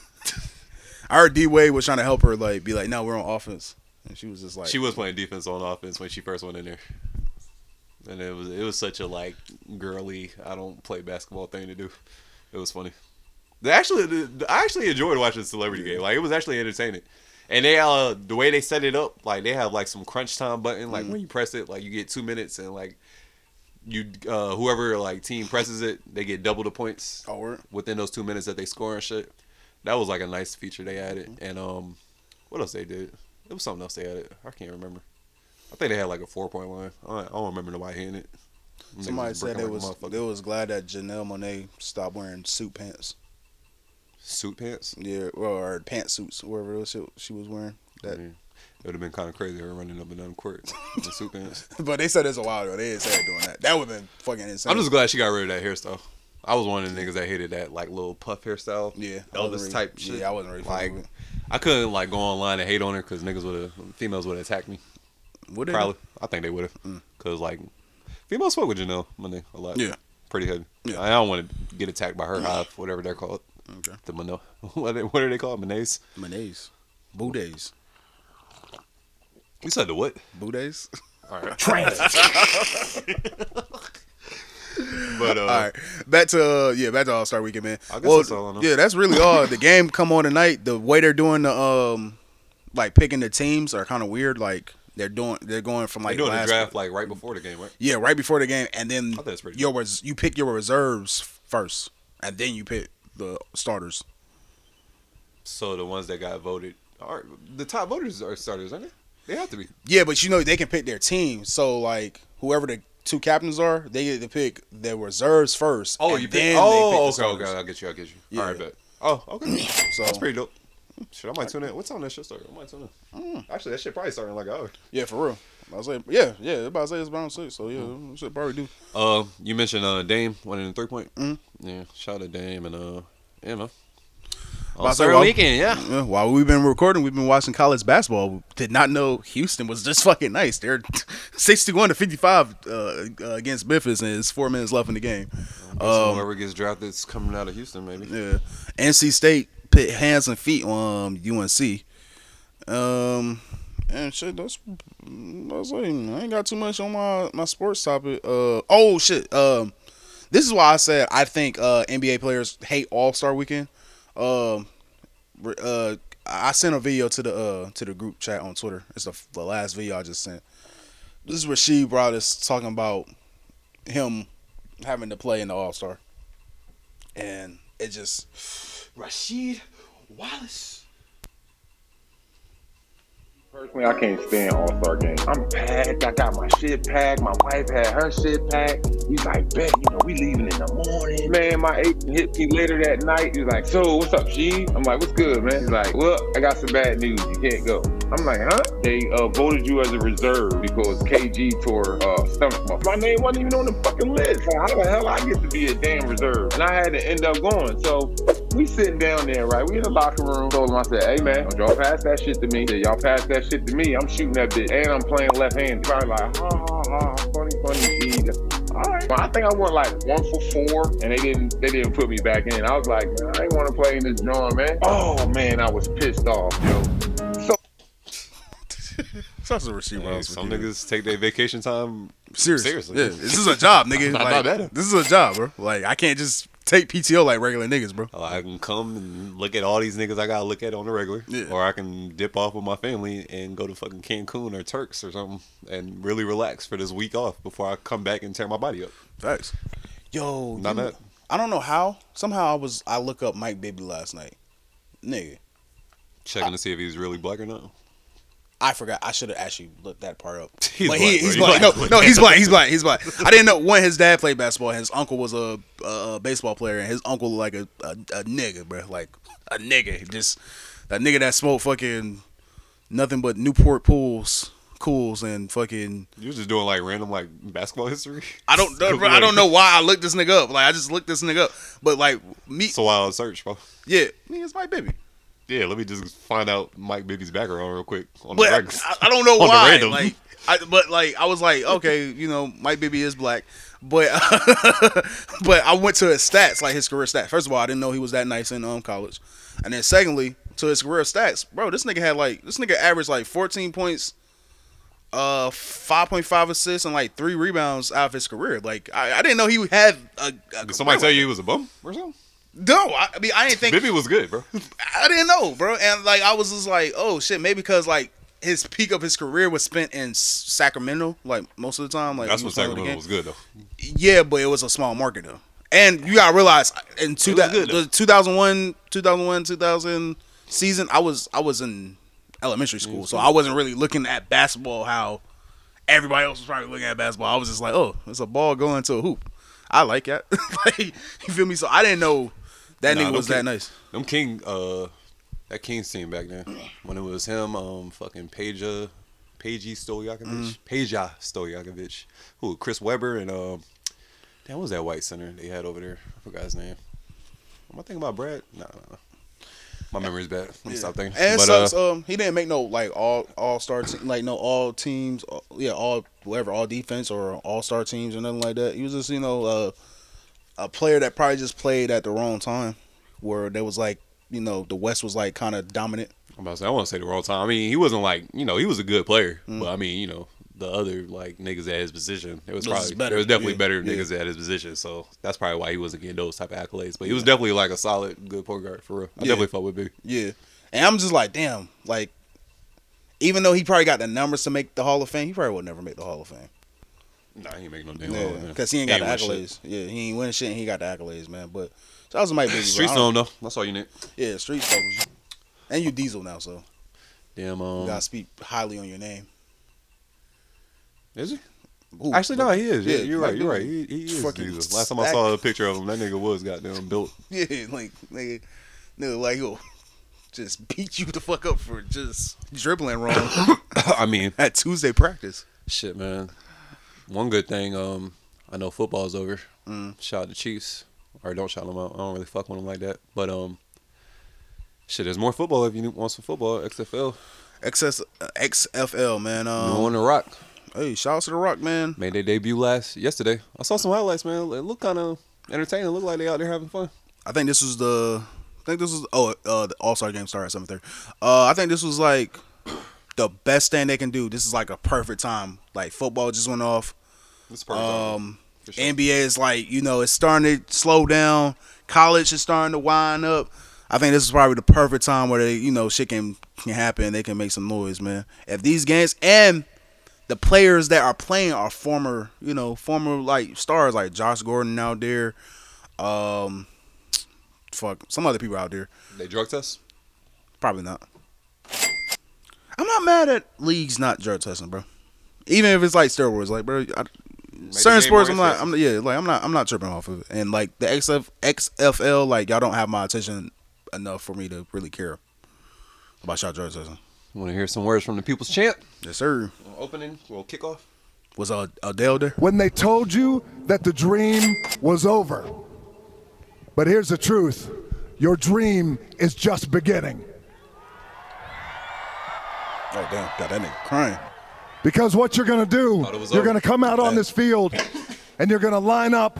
[LAUGHS] I heard D Wade was trying to help her, like, be like, "No, we're on offense," and she was just like, she was playing defense on offense when she first went in there, and it was it was such a like girly. I don't play basketball thing to do. It was funny. The actually, I actually enjoyed watching the celebrity game. Like it was actually entertaining. And they uh the way they set it up, like they have like some crunch time button. Like when you press it, like you get two minutes, and like you uh whoever like team presses it, they get double the points Oh, word? within those two minutes that they score and shit. That was like a nice feature they added. And um, what else they did? It was something else they added. I can't remember. I think they had like a four point line. I, don't remember nobody hitting it. Somebody said they was they was glad that Janelle Monáe stopped wearing suit pants. Suit pants. Yeah, well, or pantsuits, whatever those shit she was wearing. That, It would have been kind of crazy her running up and down the court in suit pants. [LAUGHS] but they said it's a while ago. They didn't say it doing that. That would have been fucking insane. I'm just glad she got rid of that hairstyle. I was one of the niggas that hated that like little puff hairstyle. Yeah, Elvis really- type shit. yeah, I wasn't really like. I couldn't like go online and hate on her because niggas would have females would have attacked me. Would they? Probably. I think they would have. Mm. Cause like females fuck with Janelle Monáe a lot. Yeah. Pretty heavy. Yeah. I don't want to get attacked by her hive, whatever they're called. Okay. The Mono. [LAUGHS] What are, what are they called? Monays. Monets, boudays, You said the what? boudays. All right. [LAUGHS] Trans. But uh, all right, back to uh, yeah, back to All Star Weekend, man. I guess well, that's all I know. yeah, that's really all. the game come on tonight. The way they're doing the um, like picking the teams are kind of weird. Like they're doing, they're going from like doing the draft like right before the game, right? Yeah, right before the game, and then thought that's pretty your res- you pick your reserves first, and then you pick the starters. So the ones that got voted are the top voters are starters, aren't they? They have to be. Yeah, but you know they can pick their team. So like whoever the two captains are, they get to pick their reserves first. Oh, you pick. Oh, pick okay, okay. I get you. I get you. Yeah. All right, bet. Oh, okay. [CLEARS THROAT] So- that's pretty dope. Shit, I might tune in. What's on that shit start? I might tune in. Mm. Actually, that shit probably starting in like an hour. Yeah, for real. I was like, yeah, yeah. About to say it's around six, so yeah, Mm. should probably do. Uh, you mentioned uh Dame winning the three point. Mhm. Yeah, shout out to Dame and uh, yeah, man. About to On say, while- weekend, yeah. While we've been recording, we've been watching college basketball. Did not know Houston was just [LAUGHS] fucking nice. They're [LAUGHS] sixty-one to fifty-five uh, uh, against Memphis, and it's four minutes left in the game. Um, whoever gets drafted is coming out of Houston, maybe. Yeah. NC State put hands and feet on um, UNC. Um, and shit, that's I was like, I ain't got too much on my my sports topic. Uh, oh shit. Um, this is why I said I think uh NBA players hate All Star Weekend. Um, uh, I sent a video to the uh to the group chat on Twitter. It's the, the last video I just sent. This is where she brought us talking about him having to play in the All Star, and it just [SIGHS] Rasheed Wallace. Personally, I can't stand All Star games. I'm packed. I got my shit packed. My wife had her shit packed. He's like, bet, you know, we leaving in the morning. Man, my agent hit me later that night. He's like, so what's up, She? I'm like, what's good, man? He's like, well, I got some bad news. You can't go. I'm like, huh? They uh, voted you as a reserve because KG tore uh, stomach. My name wasn't even on the fucking list. Like, how the hell I get to be a damn reserve? And I had to end up going. So we sitting down there, right? We in the locker room. Told him, I said, hey man, y'all pass that shit to me. Said, y'all pass that shit to me. I'm shooting that bitch. And I'm playing left hand. Probably like, ha ha ha, funny, funny, G. All right. Well, I think I went like one for four, and they didn't they didn't put me back in. I was like, man, I ain't want to play in this joint, man. Oh man, I was pissed off, yo. So Such a receiver. Hey, some niggas take their vacation time Seriously. seriously. Yeah, this is a job, nigga. [LAUGHS] Not- Like, not better. This is a job, bro. Like I can't just take PTO like regular niggas, bro. I can come and look at all these niggas I gotta look at on the regular, Yeah. or I can dip off with my family and go to fucking Cancun or Turks or something and really relax for this week off before I come back and tear my body up. Facts. Yo, Not that. I don't know how. Somehow I was I look up Mike Bibby last night. Nigga. Checking to see if he's really black or not. I forgot. I should have actually looked that part up. [LAUGHS] He's but black, he, he's He's black. black. No, no, he's black. He's black. He's black. [LAUGHS] I didn't know when his dad played basketball. His uncle was a, a baseball player, and his uncle like a, a a nigga, bro. Like a nigga, just a nigga that smoked fucking nothing but Newport pools, cools, and fucking. You was just doing like random like basketball history. I don't, [LAUGHS] bro, I don't know why I looked this nigga up. Like I just looked this nigga up, but like me, It's a wild search, bro. yeah, me it's my baby. Yeah, let me just find out Mike Bibby's background real quick. On But the I, I don't know [LAUGHS] why. Like, I, but like I was like, okay, you know, Mike Bibby is black, but [LAUGHS] but I went to his stats, like his career stats. First of all, I didn't know he was that nice in um college, and then secondly, to his career stats, bro, this nigga had like this nigga averaged like 14 points, uh, 5.5 assists and like three rebounds out of his career. Like I, I didn't know he had a. a Did somebody tell you he was a bum or something? No, I, I mean I didn't think Bibby was good, bro. I didn't know, bro. And like I was just like, oh shit, maybe because like his peak of his career was spent in Sacramento, like most of the time. Like That's what was playing with the Sacramento was good though. Yeah, but it was a small market though. And you gotta realize in two, was good, though. the 2001, 2001, 2000 season, I was I was in elementary school, so I wasn't really looking at basketball how everybody else was probably looking at basketball. I was just like, oh, it's a ball going to a hoop. I like that. [LAUGHS] like, you feel me? So I didn't know that Nah, nigga was that nice. Them King, uh, that Kings team back then, when it was him, um, fucking Peja, Peji Stojakovic, Mhm. Peja Stojakovic, who Chris Webber and um, damn, what was that white center they had over there? I forgot his name. Am I thinking about Brad? No, no, no. My memory's bad. Let me stop thinking. And But, sucks. uh, um, he didn't make no like all all star te- like no all teams. uh, Yeah, all whatever all defense or all star teams or nothing like that. He was just you know uh, a player that probably just played at the wrong time, where there was like you know the West was like kind of dominant. I'm about to say, I want to say the wrong time. I mean, he wasn't like, you know, he was a good player, Mm. but I mean, you know, the other like niggas at his position, it was Those is probably better, there was definitely yeah, better yeah. niggas at his position. So that's probably why he wasn't getting those type of accolades. But he was definitely like a solid, good point guard for real. I Yeah. definitely fuck with Big. Yeah, and I'm just like, damn, like even though he probably got the numbers to make the Hall of Fame, he probably would never make the Hall of Fame. Nah, he ain't make no damn Yeah, because he ain't got the accolades. Yeah, he ain't winning shit, and he got the accolades, man. But so I was my baby. Streets know though. That's all you need. Yeah, streets you. And you Diesel now, so Damn. you Um, gotta speak highly on your name. is he? Who? Actually, no, he is. Yeah, Yeah, you're right. You're right. He, he is. Fucking Jesus. Last time I saw a picture of him, that nigga was goddamn built. [LAUGHS] Yeah, like nigga, nigga, like yo, [LAUGHS] just beat you the fuck up for just dribbling wrong [COUGHS] I mean, at Tuesday practice. Shit, man. One good thing, um, I know football's over. Mm. Shout out the Chiefs, or don't shout them out. I don't really fuck with them like that. But um, shit, there's more football if you want some football. XFL, XS, uh, XFL, man. you Um, on the Rock hey, shout out to the Rock, man. made their debut last yesterday. I saw some highlights, man. It looked kind of entertaining. It looked like they out there having fun. I think this was the. I think this was oh uh, the All Star game started at seven thirty. Uh, I think this was like the best thing they can do. This is like a perfect time. Like football just went off. This time, Um, sure. NBA is like you know it's starting to slow down. College is starting to wind up. I think this is probably the perfect time where they you know shit can can happen. They can make some noise, man. If these games and the players that are playing are former you know former like stars like Josh Gordon out there. Um, fuck some other people out there. They drug test. Probably not. I'm not mad at leagues not drug testing, bro. Even if it's like steroids, like bro, I, certain sports, I'm not. I'm yeah, like I'm not, I'm not tripping off of it. And like the XF, XFL, like y'all don't have my attention enough for me to really care about y'all drug testing. Want to hear some words from the People's Champ? Yes, sir. Opening, little kickoff. Was uh, Adele there? when they told you that the dream was over. But here's the truth your dream is just beginning. Oh damn, got that nigga crying. Because what you're going to do, Thought it was you're going to come out on this field and you're going to line up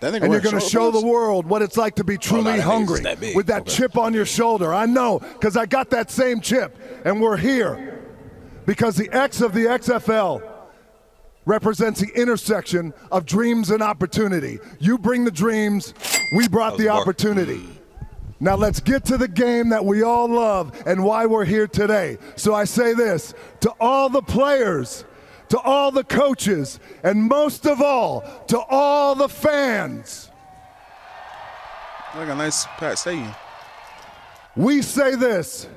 That and you're going to show the world what it's like to be truly that nigga's hungry that with that Okay. chip on your shoulder. I know because I got that same chip and we're here because the X of the XFL represents the intersection of dreams and opportunity. You bring the dreams, we brought the opportunity. Now let's get to the game that we all love and why we're here today. So I say this to all the players, to all the coaches, and most of all, to all the fans. Like a nice packed stadium. We say this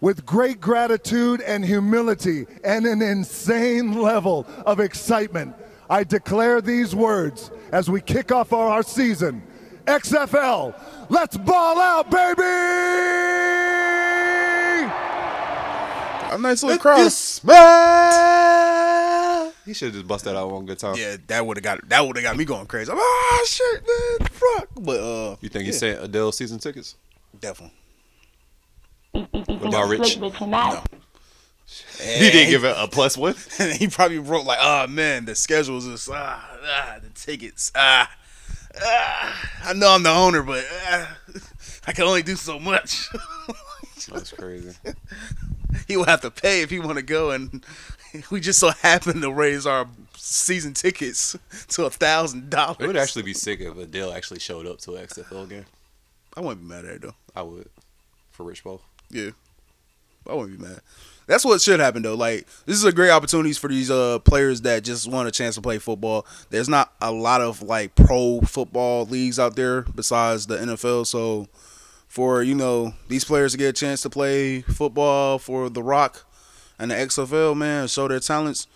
with great gratitude and humility and an insane level of excitement, I declare these words as we kick off our, our season. XFL, let's ball out, baby! A nice little cross. Smile. He should just bust that out one good time. Yeah, that would have got that would have got me going crazy. I'm, ah, shit, man, fuck. But uh, You think he yeah, sent Adele season tickets? definitely. What about Rich? No. [LAUGHS] He didn't give it a plus one. And [LAUGHS] he probably wrote like, "Oh man, the schedules is ah, ah the tickets ah, ah I know I'm the owner, but ah, I can only do so much." [LAUGHS] That's crazy. he will have to pay if he want to go, and we just so happen to raise our season tickets to a thousand dollars. It would actually be sick if Adele actually showed up to an XFL game. I wouldn't be mad at it though. I would. For Rich Paul. Yeah, I wouldn't be mad. That's what should happen though. Like this is a great opportunities for these uh players that just want a chance to play football. There's not a lot of like pro football leagues out there besides the NFL. So for you know these players to get a chance to play football for the Rock and the XFL, man, show their talents.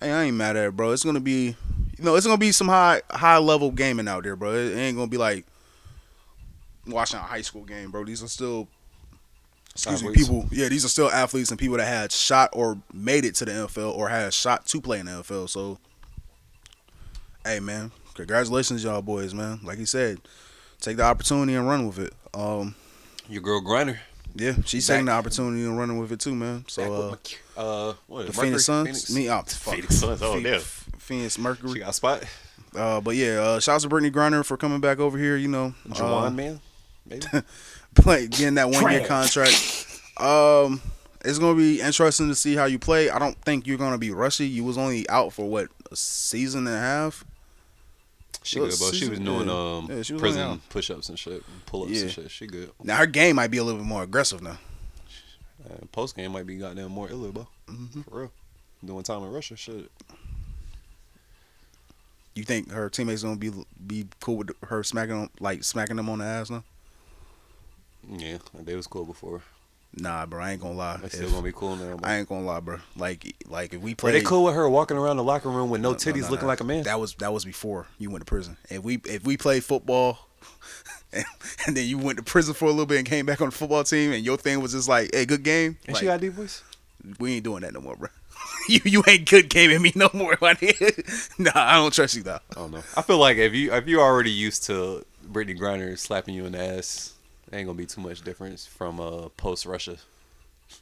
Hey, I ain't mad at it, bro. It's gonna be, you know, it's gonna be some high high level gaming out there, bro. It ain't gonna be like watching a high school game, bro. These are still excuse me, people. Yeah, these are still athletes and people that had shot or made it to the NFL or had a shot to play in the NFL. So, hey, man, congratulations, y'all boys, man. Like he said, take the opportunity and run with it. Um, Your girl Griner. yeah, she's Back- taking the opportunity and running with it too, man. So, uh, Uh, what the it, Phoenix Suns, Phoenix? me, oh, fuck. Phoenix Suns. Oh, damn. Phoenix Mercury. She got a spot. Uh, but yeah, uh, shouts to Brittney Griner for coming back over here. You know, Jawan, uh, man. Maybe. [LAUGHS] play getting that one year contract. Um, it's gonna be interesting to see how you play. I don't think you're gonna be rushy. You was only out for what a season and a half. She good, bro. She was doing yeah. um Yeah, was prison out. push ups and shit, pull ups Yeah. and shit. She good. Now her game might be a little bit more aggressive now. Uh, Post game might be goddamn more iller, bro. Mm-hmm. For real. Doing time in Russia, shit. You think her teammates gonna be be cool with her smacking them like smacking them on the ass now? Yeah, they was cool before. Nah, bro, I ain't gonna lie. They still If- gonna be cool now. Bro. I ain't gonna lie, bro. Like like if we Were play, they cool with her walking around the locker room with no, No, no, titties, no, looking no. like a man? That was that was before you went to prison. If we if we played football, [LAUGHS] and, and then you went to prison for a little bit and came back on the football team, and your thing was just like, hey, good game. And like, she got a deep voice. we ain't doing that no more, bro. [LAUGHS] you you ain't good gaming me no more, my nigga. [LAUGHS] nah, I don't trust you though. I don't know. I feel like if you if you already used to Brittney Griner slapping you in the ass, ain't gonna be too much difference from uh post Russia.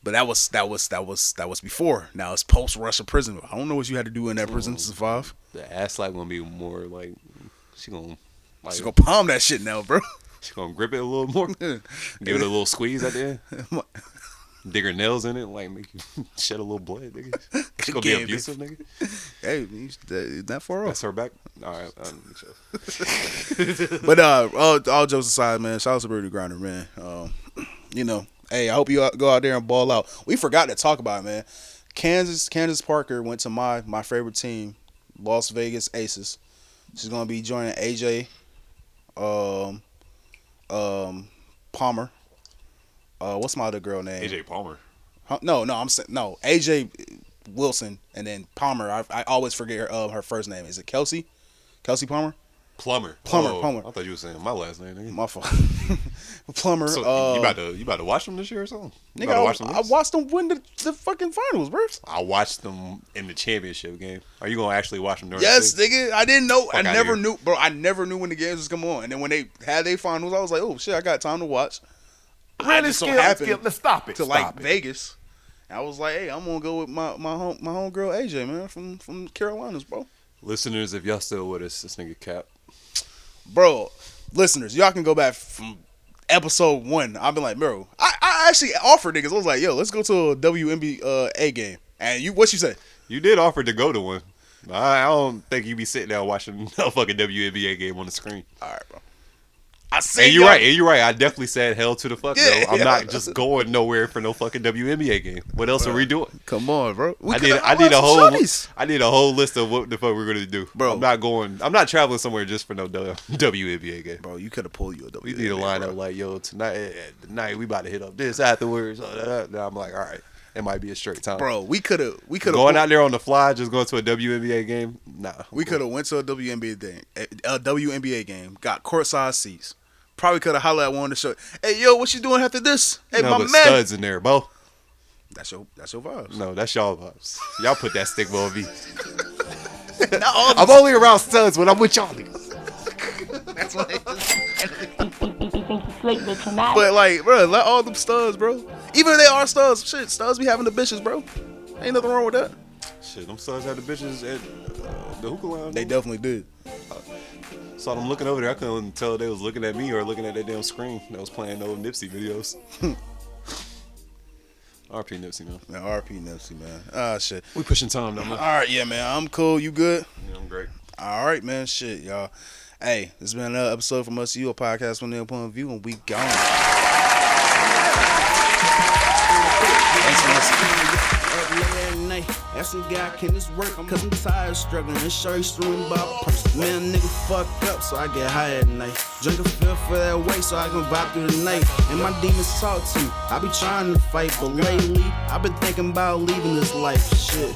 But that was that was that was that was before. Now it's post Russia prison. I don't know what you had to do in that prison to survive. The ass slap gonna be more like she gonna like She's gonna palm that shit now, bro. [LAUGHS] she gonna grip it a little more, [LAUGHS] give it a little squeeze at the end, [LAUGHS] dig her nails in it, like make you [LAUGHS] shed a little blood, nigga. [LAUGHS] She gonna be abusive, nigga. [LAUGHS] Hey, you- that, that far off. That's her back. All right, um, but uh, all, all jokes aside, man, shout out to Brittney Griner, man. Um, [CLEARS THROAT] you know, hey, I hope you go out there and ball out. We forgot to talk about it, man. Candace, Candace Parker went to my my favorite team, Las Vegas Aces. She's gonna be joining AJ, um, um, Palmer. Uh, what's my other girl name? AJ Palmer. Huh? No, no, I'm saying no. AJ Wilson and then Palmer. I, I always forget her, uh, her first name. Is it Kelsey? Kelsey Palmer? Plumber. Plumber, Oh, Plumber. I thought you were saying my last name, nigga. My fault. [LAUGHS] Plumber. So uh, you about to you about to watch them this year or something? You Nigga, I, watch them? I watched them win the, the fucking finals, bro. I watched them in the championship game. Are you gonna actually watch them during? Yes, the nigga. I didn't know. I Fuck outta never knew, bro. I never knew when the games was coming on. And then when they had their finals, I was like, oh shit, I got time to watch. I Really, just so Skip, happened let's stop it. to Stop like it. Vegas. I was like, hey, I'm gonna go with my my home my homegirl AJ man from from Carolinas, bro. Listeners, if y'all still with us, this nigga Cap. Bro, listeners, y'all can go back from episode one. I've been like, bro, I, I actually offered niggas. I was like, yo, let's go to a WNBA uh, game. And you, what you say? You did offer to go to one. I, I don't think you be sitting there watching [LAUGHS] a fucking WNBA game on the screen. All right, bro. I see. And you're right. And you're right. I definitely said hell to the fuck Yeah, no. I'm yeah. not just going nowhere for no fucking WNBA game. What else are we doing? Come on, bro. We I need I need a whole shorties. I need a whole list of what the fuck we're gonna do. Bro. I'm not going. I'm not traveling somewhere just for no [LAUGHS] W- WNBA game. Bro, you could have pulled you a WNBA. We need a lineup like yo tonight. Tonight we about to hit up this afterwards. uh, da, da, da. I'm like, all right, it might be a straight time. Bro, we could have. We could have going out there on the fly, just going to a WNBA game. Nah, We could have went to a WNBA game, a WNBA game, got courtside seats. Probably could have hollered at one of the show. Hey, yo, what you doing after this? Hey, no, my but man. studs in there, Bo. That's your that's your vibes. No, that's y'all vibes. Y'all put that stigma on me. [LAUGHS] Not all I'm only around studs when I'm with y'all. That's why. You think you slick, but you're not. But like, bro, let all them studs, bro. Even if they are studs, shit, studs be having the bitches, bro. Ain't nothing wrong with that. Shit, them studs had the bitches at uh, the hookah lounge. They definitely did. Saw them looking over there. I couldn't tell if they was looking at me or looking at that damn screen that was playing those Nipsey videos. [LAUGHS] RP Nipsey, man. Man, RP Nipsey, man. Ah, shit. We pushing time, though, man. All right, yeah, man. I'm cool. You good? Yeah, I'm great. All right, man. Shit, y'all. Hey, this has been another episode from us to you, a podcast from the point of view, and we gone. Night, asking God, can this work? Cause I'm tired of struggling and sure streaming about purse. Man, nigga fuck up, so I get high at night. Drink a feel for that way so I can vibe through the night. And my demons talk to me. I be trying to fight, but lately, I've been thinking about leaving this life. Shit.